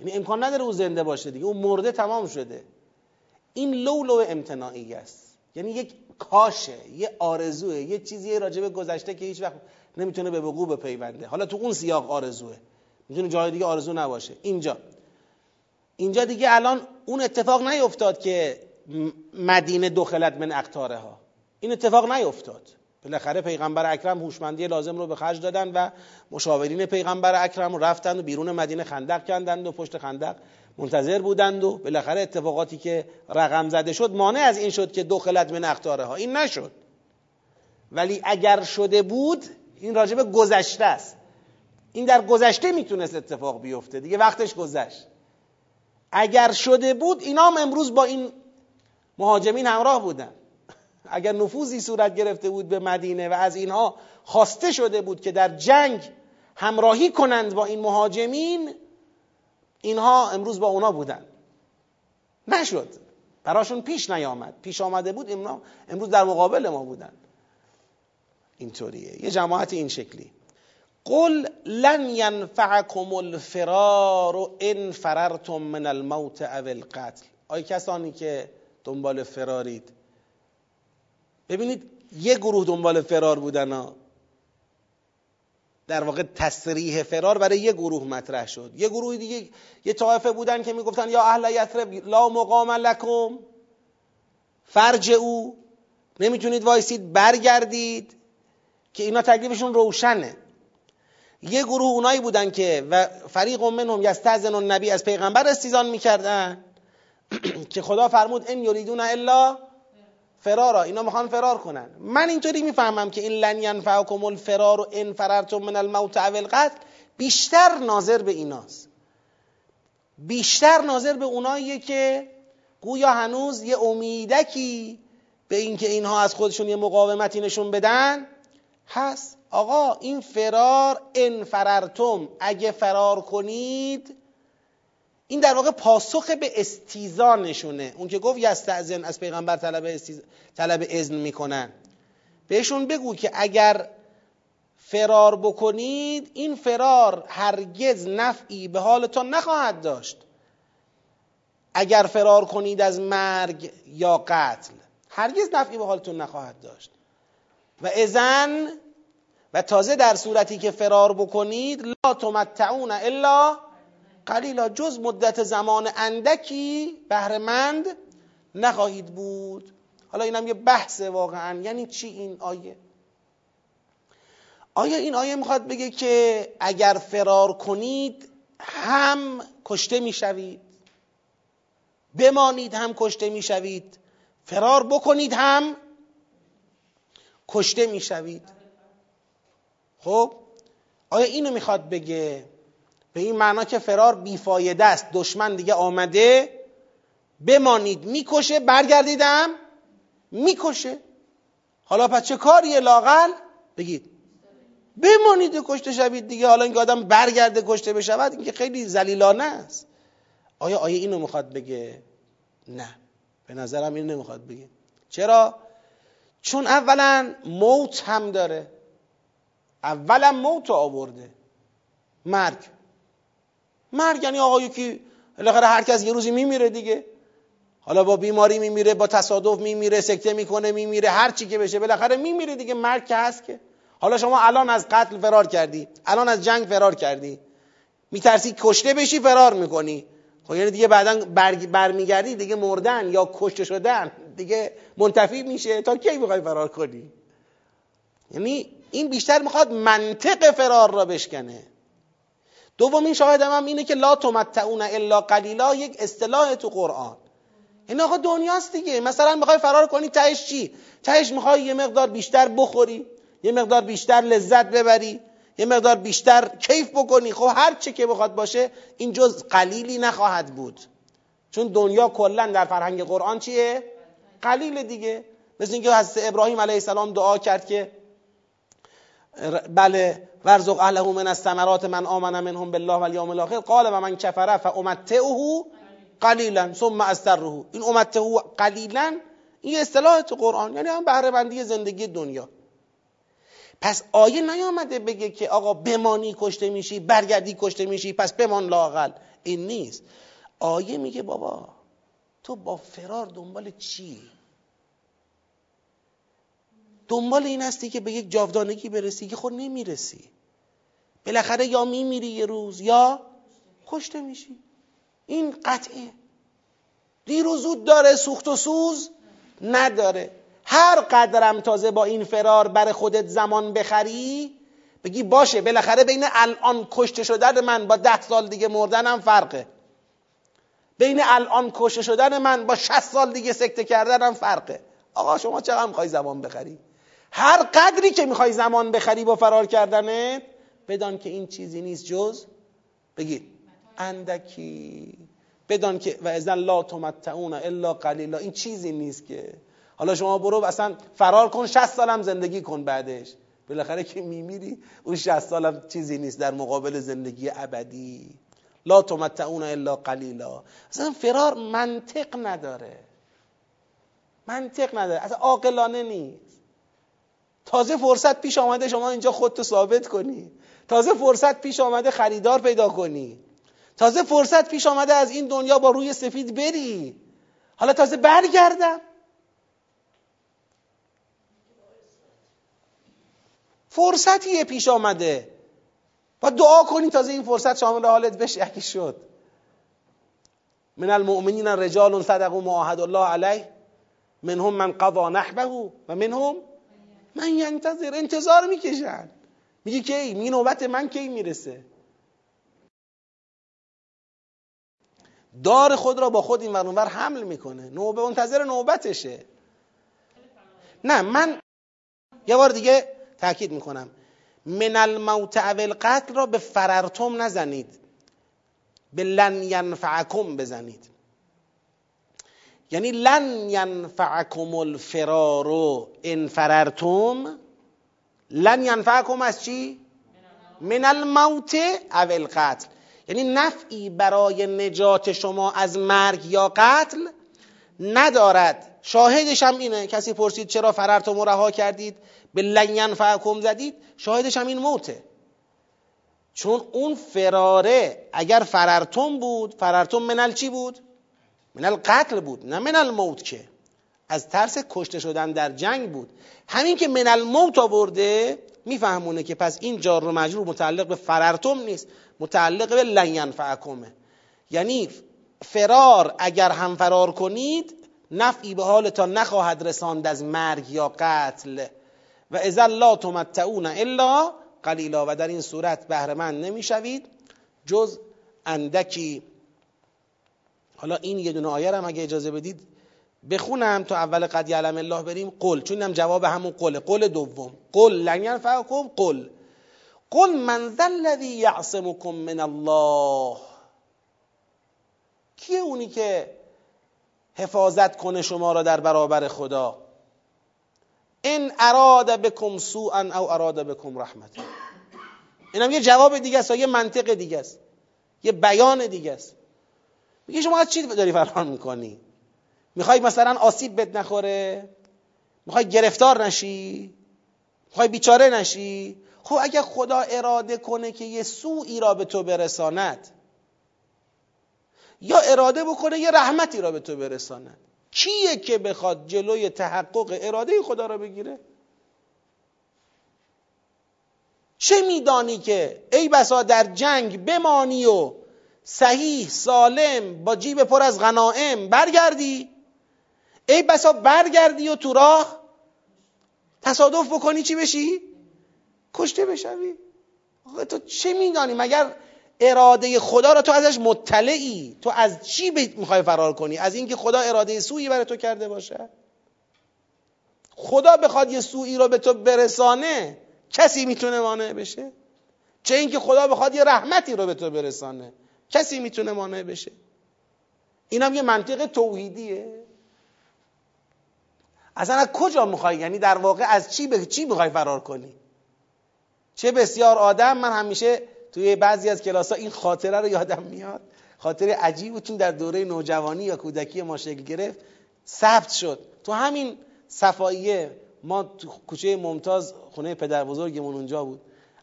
یعنی امکان نداره او زنده باشه دیگه. او مرده تمام شده. این لولو امتناعی است. یعنی یک کاشه یه آرزوه یه چیزی راجب گذشته که هیچ وقت نمی‌تونه به وقوع بپیونده. حالا تو اون سیاق آرزوه. می‌تونه جای دیگه آرزو نباشه. اینجا. اینجا دیگه الان اون اتفاق نیفتاد که مدینه دخلت من اقتاره ها این اتفاق نیفتاد. بالاخره پیغمبر اکرم هوشمندی لازم رو به خرج دادن و مشاورین پیغمبر اکرم رو رفتند و بیرون مدینه خندق کندند و پشت خندق منتظر بودند و بالاخره اتفاقاتی که رقم زده شد مانع از این شد که دخلت من اقتاره ها این نشد. ولی اگر شده بود این راجب گذشته است. این در گذشته می‌تونست اتفاق بیفته. دیگه وقتش گذشت. اگر شده بود اینا هم امروز با این مهاجمین همراه بودن. *laughs* اگر نفوذی صورت گرفته بود به مدینه و از اینها خواسته شده بود که در جنگ همراهی کنند با این مهاجمین اینها امروز با اونا بودن. نشد. براشون پیش نیامد. پیش آمده بود امروز در مقابل ما بودن. اینطوریه. یه جماعت این شکلی. قل لن ینفعکم الفرار ان فررتم من الموت او القتل. آی کسانی که دنبال فرارید. ببینید یه گروه دنبال فرار بودن در واقع تصریح فرار برای یه گروه مطرح شد. یه گروه دیگه یه طایفه بودن که می‌گفتن یا اهل یثرب لا مقام لکم. فرج او. نمی‌تونید وایسید برگردید که اینا تکلیفشون روشنه. یه گروه اونایی بودن که و فریق منهم یستأذن النبی از پیغمبر استیزان می‌کردن *clears throat* که خدا فرمود ان یریدون الا فرارا اینا می‌خوان فرار کنن. من اینطوری می‌فهمم که این لن ینفعکم الفرار و ان فررتم من الموت او القتل بیشتر ناظر به ایناست. بیشتر ناظر به اوناییه که گویا هنوز یه امیدکی به اینکه اینها از خودشون یه مقاومتی نشون بدن هست. آقا این فرار ان فررتم اگه فرار کنید این در واقع پاسخ به استیزان نشونه. اون که گفت یستعزن از پیغمبر طلب, استیز... طلب اذن می‌کنن. بهشون بگو که اگر فرار بکنید این فرار هرگز نفعی به حالتان نخواهد داشت. اگر فرار کنید از مرگ یا قتل هرگز نفعی به حالتون نخواهد داشت. و ازن و تازه در صورتی که فرار بکنید لا تمتعون الا قلیلا جز مدت زمان اندکی بهرهمند نخواهید بود. حالا اینم یه بحث واقعا. یعنی چی این آیه؟ آیا این آیه می‌خواد بگه که اگر فرار کنید هم کشته می‌شوید بمانید هم کشته می‌شوید فرار بکنید هم کشته می‌شوید؟ خب آیا اینو می‌خواد بگه؟ به این معنا که فرار بیفایده است. دشمن دیگه آمده بمانید. می‌کشه برگردیدم می‌کشه. حالا پس چه کاریه لاقل بگید. بمانید و کشته شوید دیگه. حالا اینکه آدم برگرده کشته بشود این که خیلی زلیلانه است. آیا آیا اینو می‌خواد بگه؟ نه. به نظرم این نمی‌خواد بگه. چرا؟ چون اولا موت هم داره. اولا موت آورده. مرگ. مرگ یعنی آقا یکی بالاخره هر کس یه روزی میمیره دیگه. حالا با بیماری میمیره با تصادف میمیره سکته می‌کنه میمیره هر چی که بشه بالاخره میمیره دیگه. مرگ که هست که. حالا شما الان از قتل فرار کردی الان از جنگ فرار کردی. میترسی کشته بشی فرار می‌کنی. خب یعنی دیگه بعدا برمیگردی دیگه مردن یا کشته شدن دیگه منتفی میشه. تا کی می‌خوای فرار کنی؟ یعنی این بیشتر می‌خواد منطق فرار را بشکنه. دومین شاهدم هم اینه که لا تمتعون الا قلیلا یک اصطلاح تو قرآن. این آقا دنیاست دیگه. مثلا می‌خوای فرار کنی تهش چی؟ تهش می‌خوای یه مقدار بیشتر بخوری یه مقدار بیشتر لذت ببری یه مقدار بیشتر کیف بکنی. خب هر چه که بخواد باشه این جز قلیلی نخواهد بود. چون دنیا کلا در فرهنگ قرآن چیه؟ قلیل دیگه. مثل اینکه حضرت ابراهیم علیه السلام دعا کرد که بله ورزق اهله من الثمرات من آمن منهم بالله والیوم الاخر. قال و من کفر فامتعه قلیلا ثم استره. این امتعه قلیلا این اصطلاح تو قرآن یعنی هم بهره بندی زندگی دنیا. پس آیه نیامده بگه که آقا بمانی کشته میشی برگردی کشته میشی پس بمان لاقل این نیست. آیه میگه بابا تو با فرار دنبال چی؟ دنبال این هستی که به یک جاودانگی برسی که خود نمی‌رسی. بالاخره یا میمیری یه روز یا کشته میشی. این قطعه دیر و زود داره سوخت و سوز نداره. هر قدرم تازه با این فرار بر خودت زمان بخری بگی باشه بالاخره بین الان کشته شدن من با ده سال دیگه مردنم فرقه. بین الان کشته شدن من با 60 سال دیگه سکته کردنم فرقه. آقا شما چقدر می‌خوای زمان بخری؟ هر قدری که می‌خوای زمان بخری با فرار کردنت بدان که این چیزی نیست جز بگید اندکی. بدان که و ازن لا تمتعون الا قلیلا. این چیزی نیست که. حالا شما برو اصلا فرار کن 60 سالم زندگی کن بعدش. بالاخره که میمیری اون 60 سالم چیزی نیست در مقابل زندگی ابدی. لا تمتعون الا قلیلا. اصلا فرار منطق نداره. منطق نداره. اصلا عاقلانه نیست. تازه فرصت پیش آمده شما اینجا خودتو ثابت کنی. تازه فرصت پیش آمده خریدار پیدا کنی. تازه فرصت پیش آمده از این دنیا با روی سفید بری. حالا تازه برگردم. فرصتیه پیش آمده. با دعا کنی تازه این فرصت شامل حالت بشه اگه شد. من المؤمنین رجال صدقوا ما عهد الله علیه. منهم من قضا نحبه و منهم من ینتظر. انتظار می‌کشن. میگه کی؟ می نوبت من کی می‌رسه؟ دار خود را با خود این ورانور حمل می‌کنه. نوبه منتظر نوبتشه. نه من یه بار دیگه تاکید می‌کنم. من الموت او القتل را به فررتم نزنید. به لن ینفعکم بزنید. یعنی لن ینفعکم الفرار ان فررتم لن ینفعکم از چی؟ من الموت او القتل. یعنی نفعی برای نجات شما از مرگ یا قتل ندارد. شاهدش هم اینه. کسی پرسید چرا فررتم رها کردید؟ به لن ینفعکم زدید. شاهدش هم این موته. چون اون فراره اگر فررتم بود فررتم منل چی بود؟ من القتل بود نه من الموت که. از ترس کشته شدن در جنگ بود. همین که من الموت آورده میفهمونه که پس این جار رو مجرور متعلق به فررتم نیست. متعلق به لین فعکمه یعنی فرار اگر هم فرار کنید نفعی به حالتان نخواهد رساند از مرگ یا قتل. و اذا لا تمتعون الا قلیلا. و در این صورت بهرمند نمی‌شوید. جز اندکی. حالا این یه دونه آیه هم اگه اجازه بدید بخونم تا اول قد یعلم الله بریم قل. چون اینم جواب همون قله. قل دوم. قل. لن ینفعکم قل. قل من ذا الذی یعصمکم من الله. کیه اونی که حفاظت کنه شما را در برابر خدا؟ ان اراد بكم سوءا او اراد بكم رحمت اینم یه جواب دیگه است یه منطق دیگه است. یه بیان دیگه است. میگه شما از چی داری فرار می‌کنی؟ می‌خوای مثلا آسیب بد نخوره؟ می‌خوای گرفتار نشی؟ می‌خوای بیچاره نشی؟ خب اگه خدا اراده کنه که یه سوئی را به تو برساند یا اراده بکنه یه رحمتی را به تو برسانه کیه که بخواد جلوی تحقق اراده خدا را بگیره؟ چه میدانی که ای بسا در جنگ بمانی و صحیح سالم با جیب پر از غنائم برگردی؟ ای بسا برگردی و تو راه تصادف بکنی چی بشی؟ کشته بشوی. تو چه میدانی؟ مگر اراده خدا را تو ازش مطلعی؟ تو از چی می‌خوای فرار کنی؟ از اینکه خدا اراده سویی برای تو کرده باشه؟ خدا بخواد یه سویی را به تو برسانه کسی می‌تونه مانع بشه؟ چه اینکه خدا بخواد یه رحمتی رو به تو برسانه کسی می‌تونه مانع بشه؟ اینم یه منطق توحیدیه. اصلا از کجا می‌خوای؟ یعنی در واقع از چی به چی می‌خوای فرار کنی؟ چه بسیار آدم من همیشه توی بعضی از کلاس این خاطره رو یادم میاد. خاطره عجیب بود در دوره نوجوانی یا کودکی ما شکل گرفت ثبت شد. تو همین صفاییه ما تو کوچه ممتاز خونه پدر بزرگمون اونجا بود.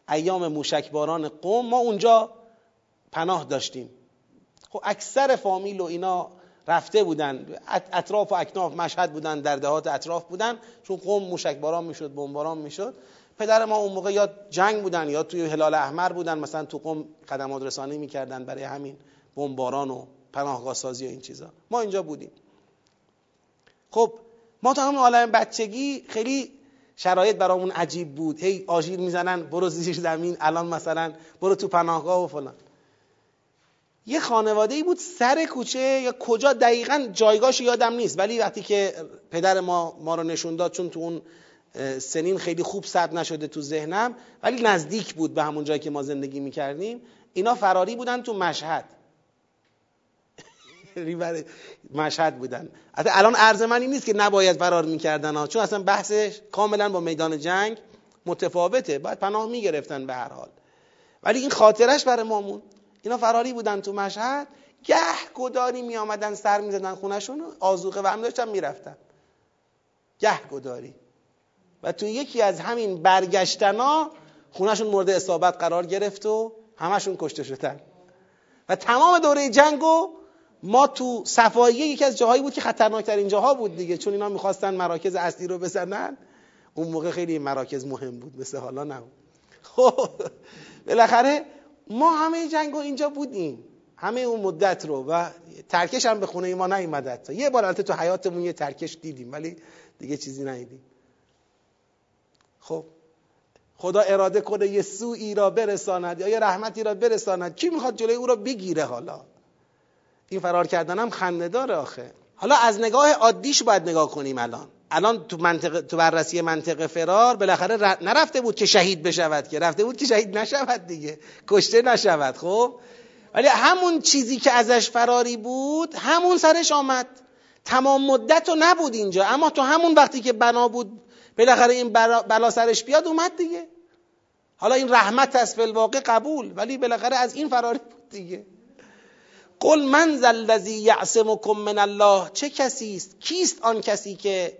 ایام موشکباران قوم ما اونجا پناه داشتیم. خب اکثر فامیل و اینا رفته بودن. اطراف و اکناف مشهد بودن در دهات اطراف بودن. چون قوم موشکباران می‌شد بمباران می‌شد. پدر ما اون موقع یا جنگ بودن یا توی هلال احمر بودن. مثلا تو قوم خدمات رسانی می‌کردن برای همین بمباران و پناهگاه سازی و این چیزا. ما اینجا بودیم. خب ما تا همون عالم بچگی خیلی شرایط برامون عجیب بود. هی آژیر می‌زنن برو زیر زمین الان مثلا برو تو پناهگاه و فلان. یه خانواده ای بود سر کوچه یا کجا دقیقا جایگاهش یادم نیست. ولی وقتی که پدر ما ما رو نشون داد چون تو اون سنین خیلی خوب ثبت نشده تو ذهنم ولی نزدیک بود به همون جایی که ما زندگی می‌کردیم اینا فراری بودن تو مشهد. *laughs* مشهد بودن. حتی الان عرض من این نیست که نباید فرار می‌کردن ها چون اصلا بحثش کاملا با میدان جنگ متفاوته. باید پناه می‌گرفتن به هر حال. ولی این خاطرش برای مامون اینا فراری بودن تو مشهد گه گداری می آمدن سر می زدن خونشون آزوقه و هم داشتن می‌رفتن. گه گداری. و تو یکی از همین برگشتنا خونشون مورد اصابت قرار گرفت و همشون کشته شدن. و تمام دوره جنگو ما تو صفاییه یکی از جاهایی بود که خطرناکترین جاها بود دیگه چون اینا می‌خواستن مراکز اصلی رو بزنن. اون موقع خیلی مراکز مهم بود مثل حالا نه. خب بالاخره ما همه جنگو اینجا بودیم. همه اون مدت رو و ترکش هم به خونه ما نیومد تا یه بار البته تو حیاتمون یه ترکش دیدیم ولی دیگه چیزی ندیدیم. خب خدا اراده کنه یه سوئی را برساند یا یه رحمتی را برساند. کی می‌خواد جلوی او را بگیره حالا؟ این فرار کردن هم خنده داره آخه. حالا از نگاه عادیش باید نگاه کنیم الان. الان تو منطقه تو بررسی منطق فرار بالاخره نرفته بود که شهید بشود که. رفته بود که شهید نشود دیگه. کشته نشود خب؟ ولی همون چیزی که ازش فراری بود همون سرش آمد. تمام مدت رو نبود اینجا. اما تو همون وقتی که بنا بود بالاخره این بلا سرش بیاد اومد دیگه. حالا این رحمت است واقع قبول ولی بالاخره از این فراری بود دیگه. قل من الذی یعصمکم من الله. چه کسی است؟ کیست آن کسی که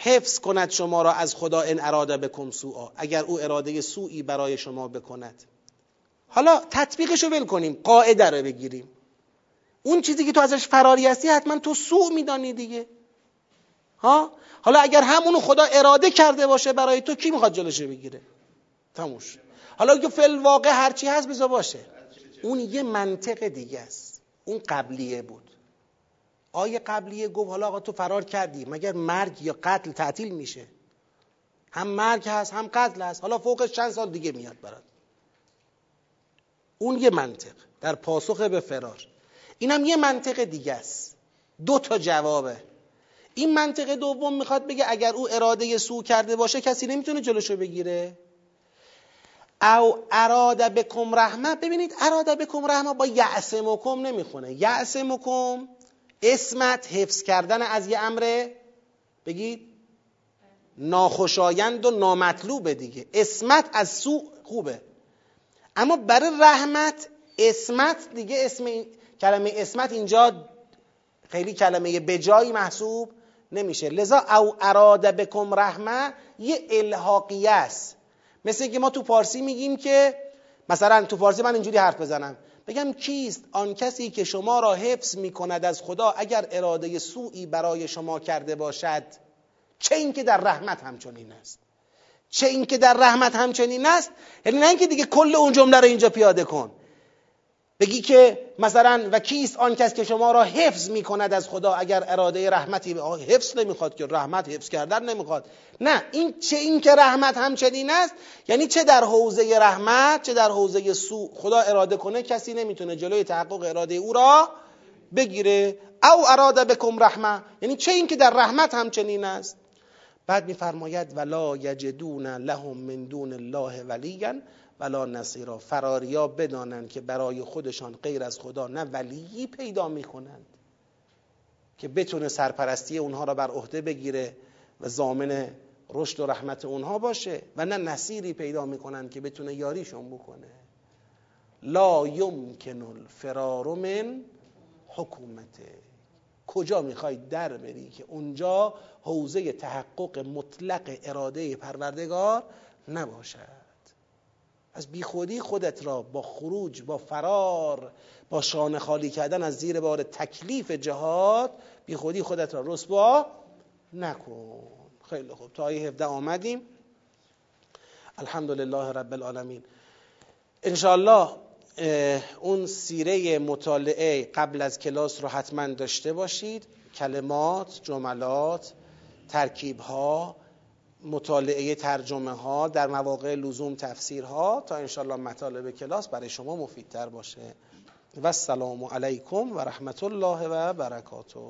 حفظ کند شما را از خدا ان اراده بکم سوءا. اگر او اراده سوئی برای شما بکند. حالا تطبیقش رو ول کنیم قاعده رو بگیریم. اون چیزی که تو ازش فراری هستی حتما تو سوء میدانی دیگه. ها؟ حالا اگر همونو خدا اراده کرده باشه برای تو کی می‌خواد جلوش بگیره؟ تموش. حالا که فل واقع هرچی هست بذار باشه. اون یه منطق دیگه است. اون قبلیه بود. آیه قبلیه گفت حالا آقا تو فرار کردی. مگر مرگ یا قتل تعطیل میشه؟ هم مرگ هست هم قتل هست. حالا فوقش چند سال دیگه میاد برات. اون یه منطق در پاسخ به فرار. اینم یه منطق دیگه است. دو تا جوابه. این منطق دوم می‌خواد بگه اگر او اراده سو کرده باشه کسی نمی‌تونه جلوشو بگیره. او اراده بکم رحمه. ببینید اراده بکم رحمه با یعصمکم نمی‌خونه. یعصمکم اسمت حفظ کردن از یه امر بگید ناخوشایند و نامطلوبه دیگه. اسمت از سوء خوبه. اما برای رحمت اسمت دیگه اسم کلمه اسمت اینجا خیلی کلمه بجایی محسوب نمیشه. لذا او اراده بکم رحمه یه الحاقیه است. مثل که ما تو پارسی میگیم که مثلا تو فارسی من اینجوری حرف بزنم. بگم کیست؟ آن کسی که شما را حفظ می کند از خدا اگر اراده سوئی برای شما کرده باشد چه اینکه در رحمت همچنین است؟ چه اینکه در رحمت همچنین است؟ یعنی نه اینکه دیگه کل اون جمله رو اینجا پیاده کن. بگی که مثلا و کیست آن کس که شما را حفظ می کند از خدا اگر اراده رحمتی حفظ نمی‌خواد که رحمت حفظ کردن نمی‌خواد؟ نه این چه این که رحمت همچنین است یعنی چه در حوزه رحمت چه در حوزه سو خدا اراده کنه کسی نمی‌تونه جلوی تحقق اراده او را بگیره. او اراده بکم رحمه یعنی چه این که در رحمت همچنین است؟ بعد میفرماید ولا یجدون لهم من دون الله ولیا ولا نصیرا. فراریا بدانند که برای خودشان غیر از خدا نه ولیی پیدا می‌کنند که بتونه سرپرستی اونها را بر عهده بگیره و زامن رشد و رحمت اونها باشه و نه نصیری پیدا می‌کنند که بتونه یاریشون بکنه. لا یمکن الفرار من حکومته. کجا می‌خوای در بری که اونجا حوزه تحقق مطلق اراده پروردگار نباشد؟ از بیخودی خودت را با خروج با فرار با شانه خالی کردن از زیر بار تکلیف جهاد بیخودی خودت را رسوا نکن. خیلی خوب. تا آیه 17 آمدیم. الحمدلله رب العالمین. انشاءالله اون سیره مطالعه قبل از کلاس رو حتما داشته باشید. کلمات جملات ترکیب ها مطالعه ترجمه ها در مواقع لزوم تفسیرها تا انشالله مطالب کلاس برای شما مفیدتر باشه. و السلام علیکم و رحمت الله و برکاته.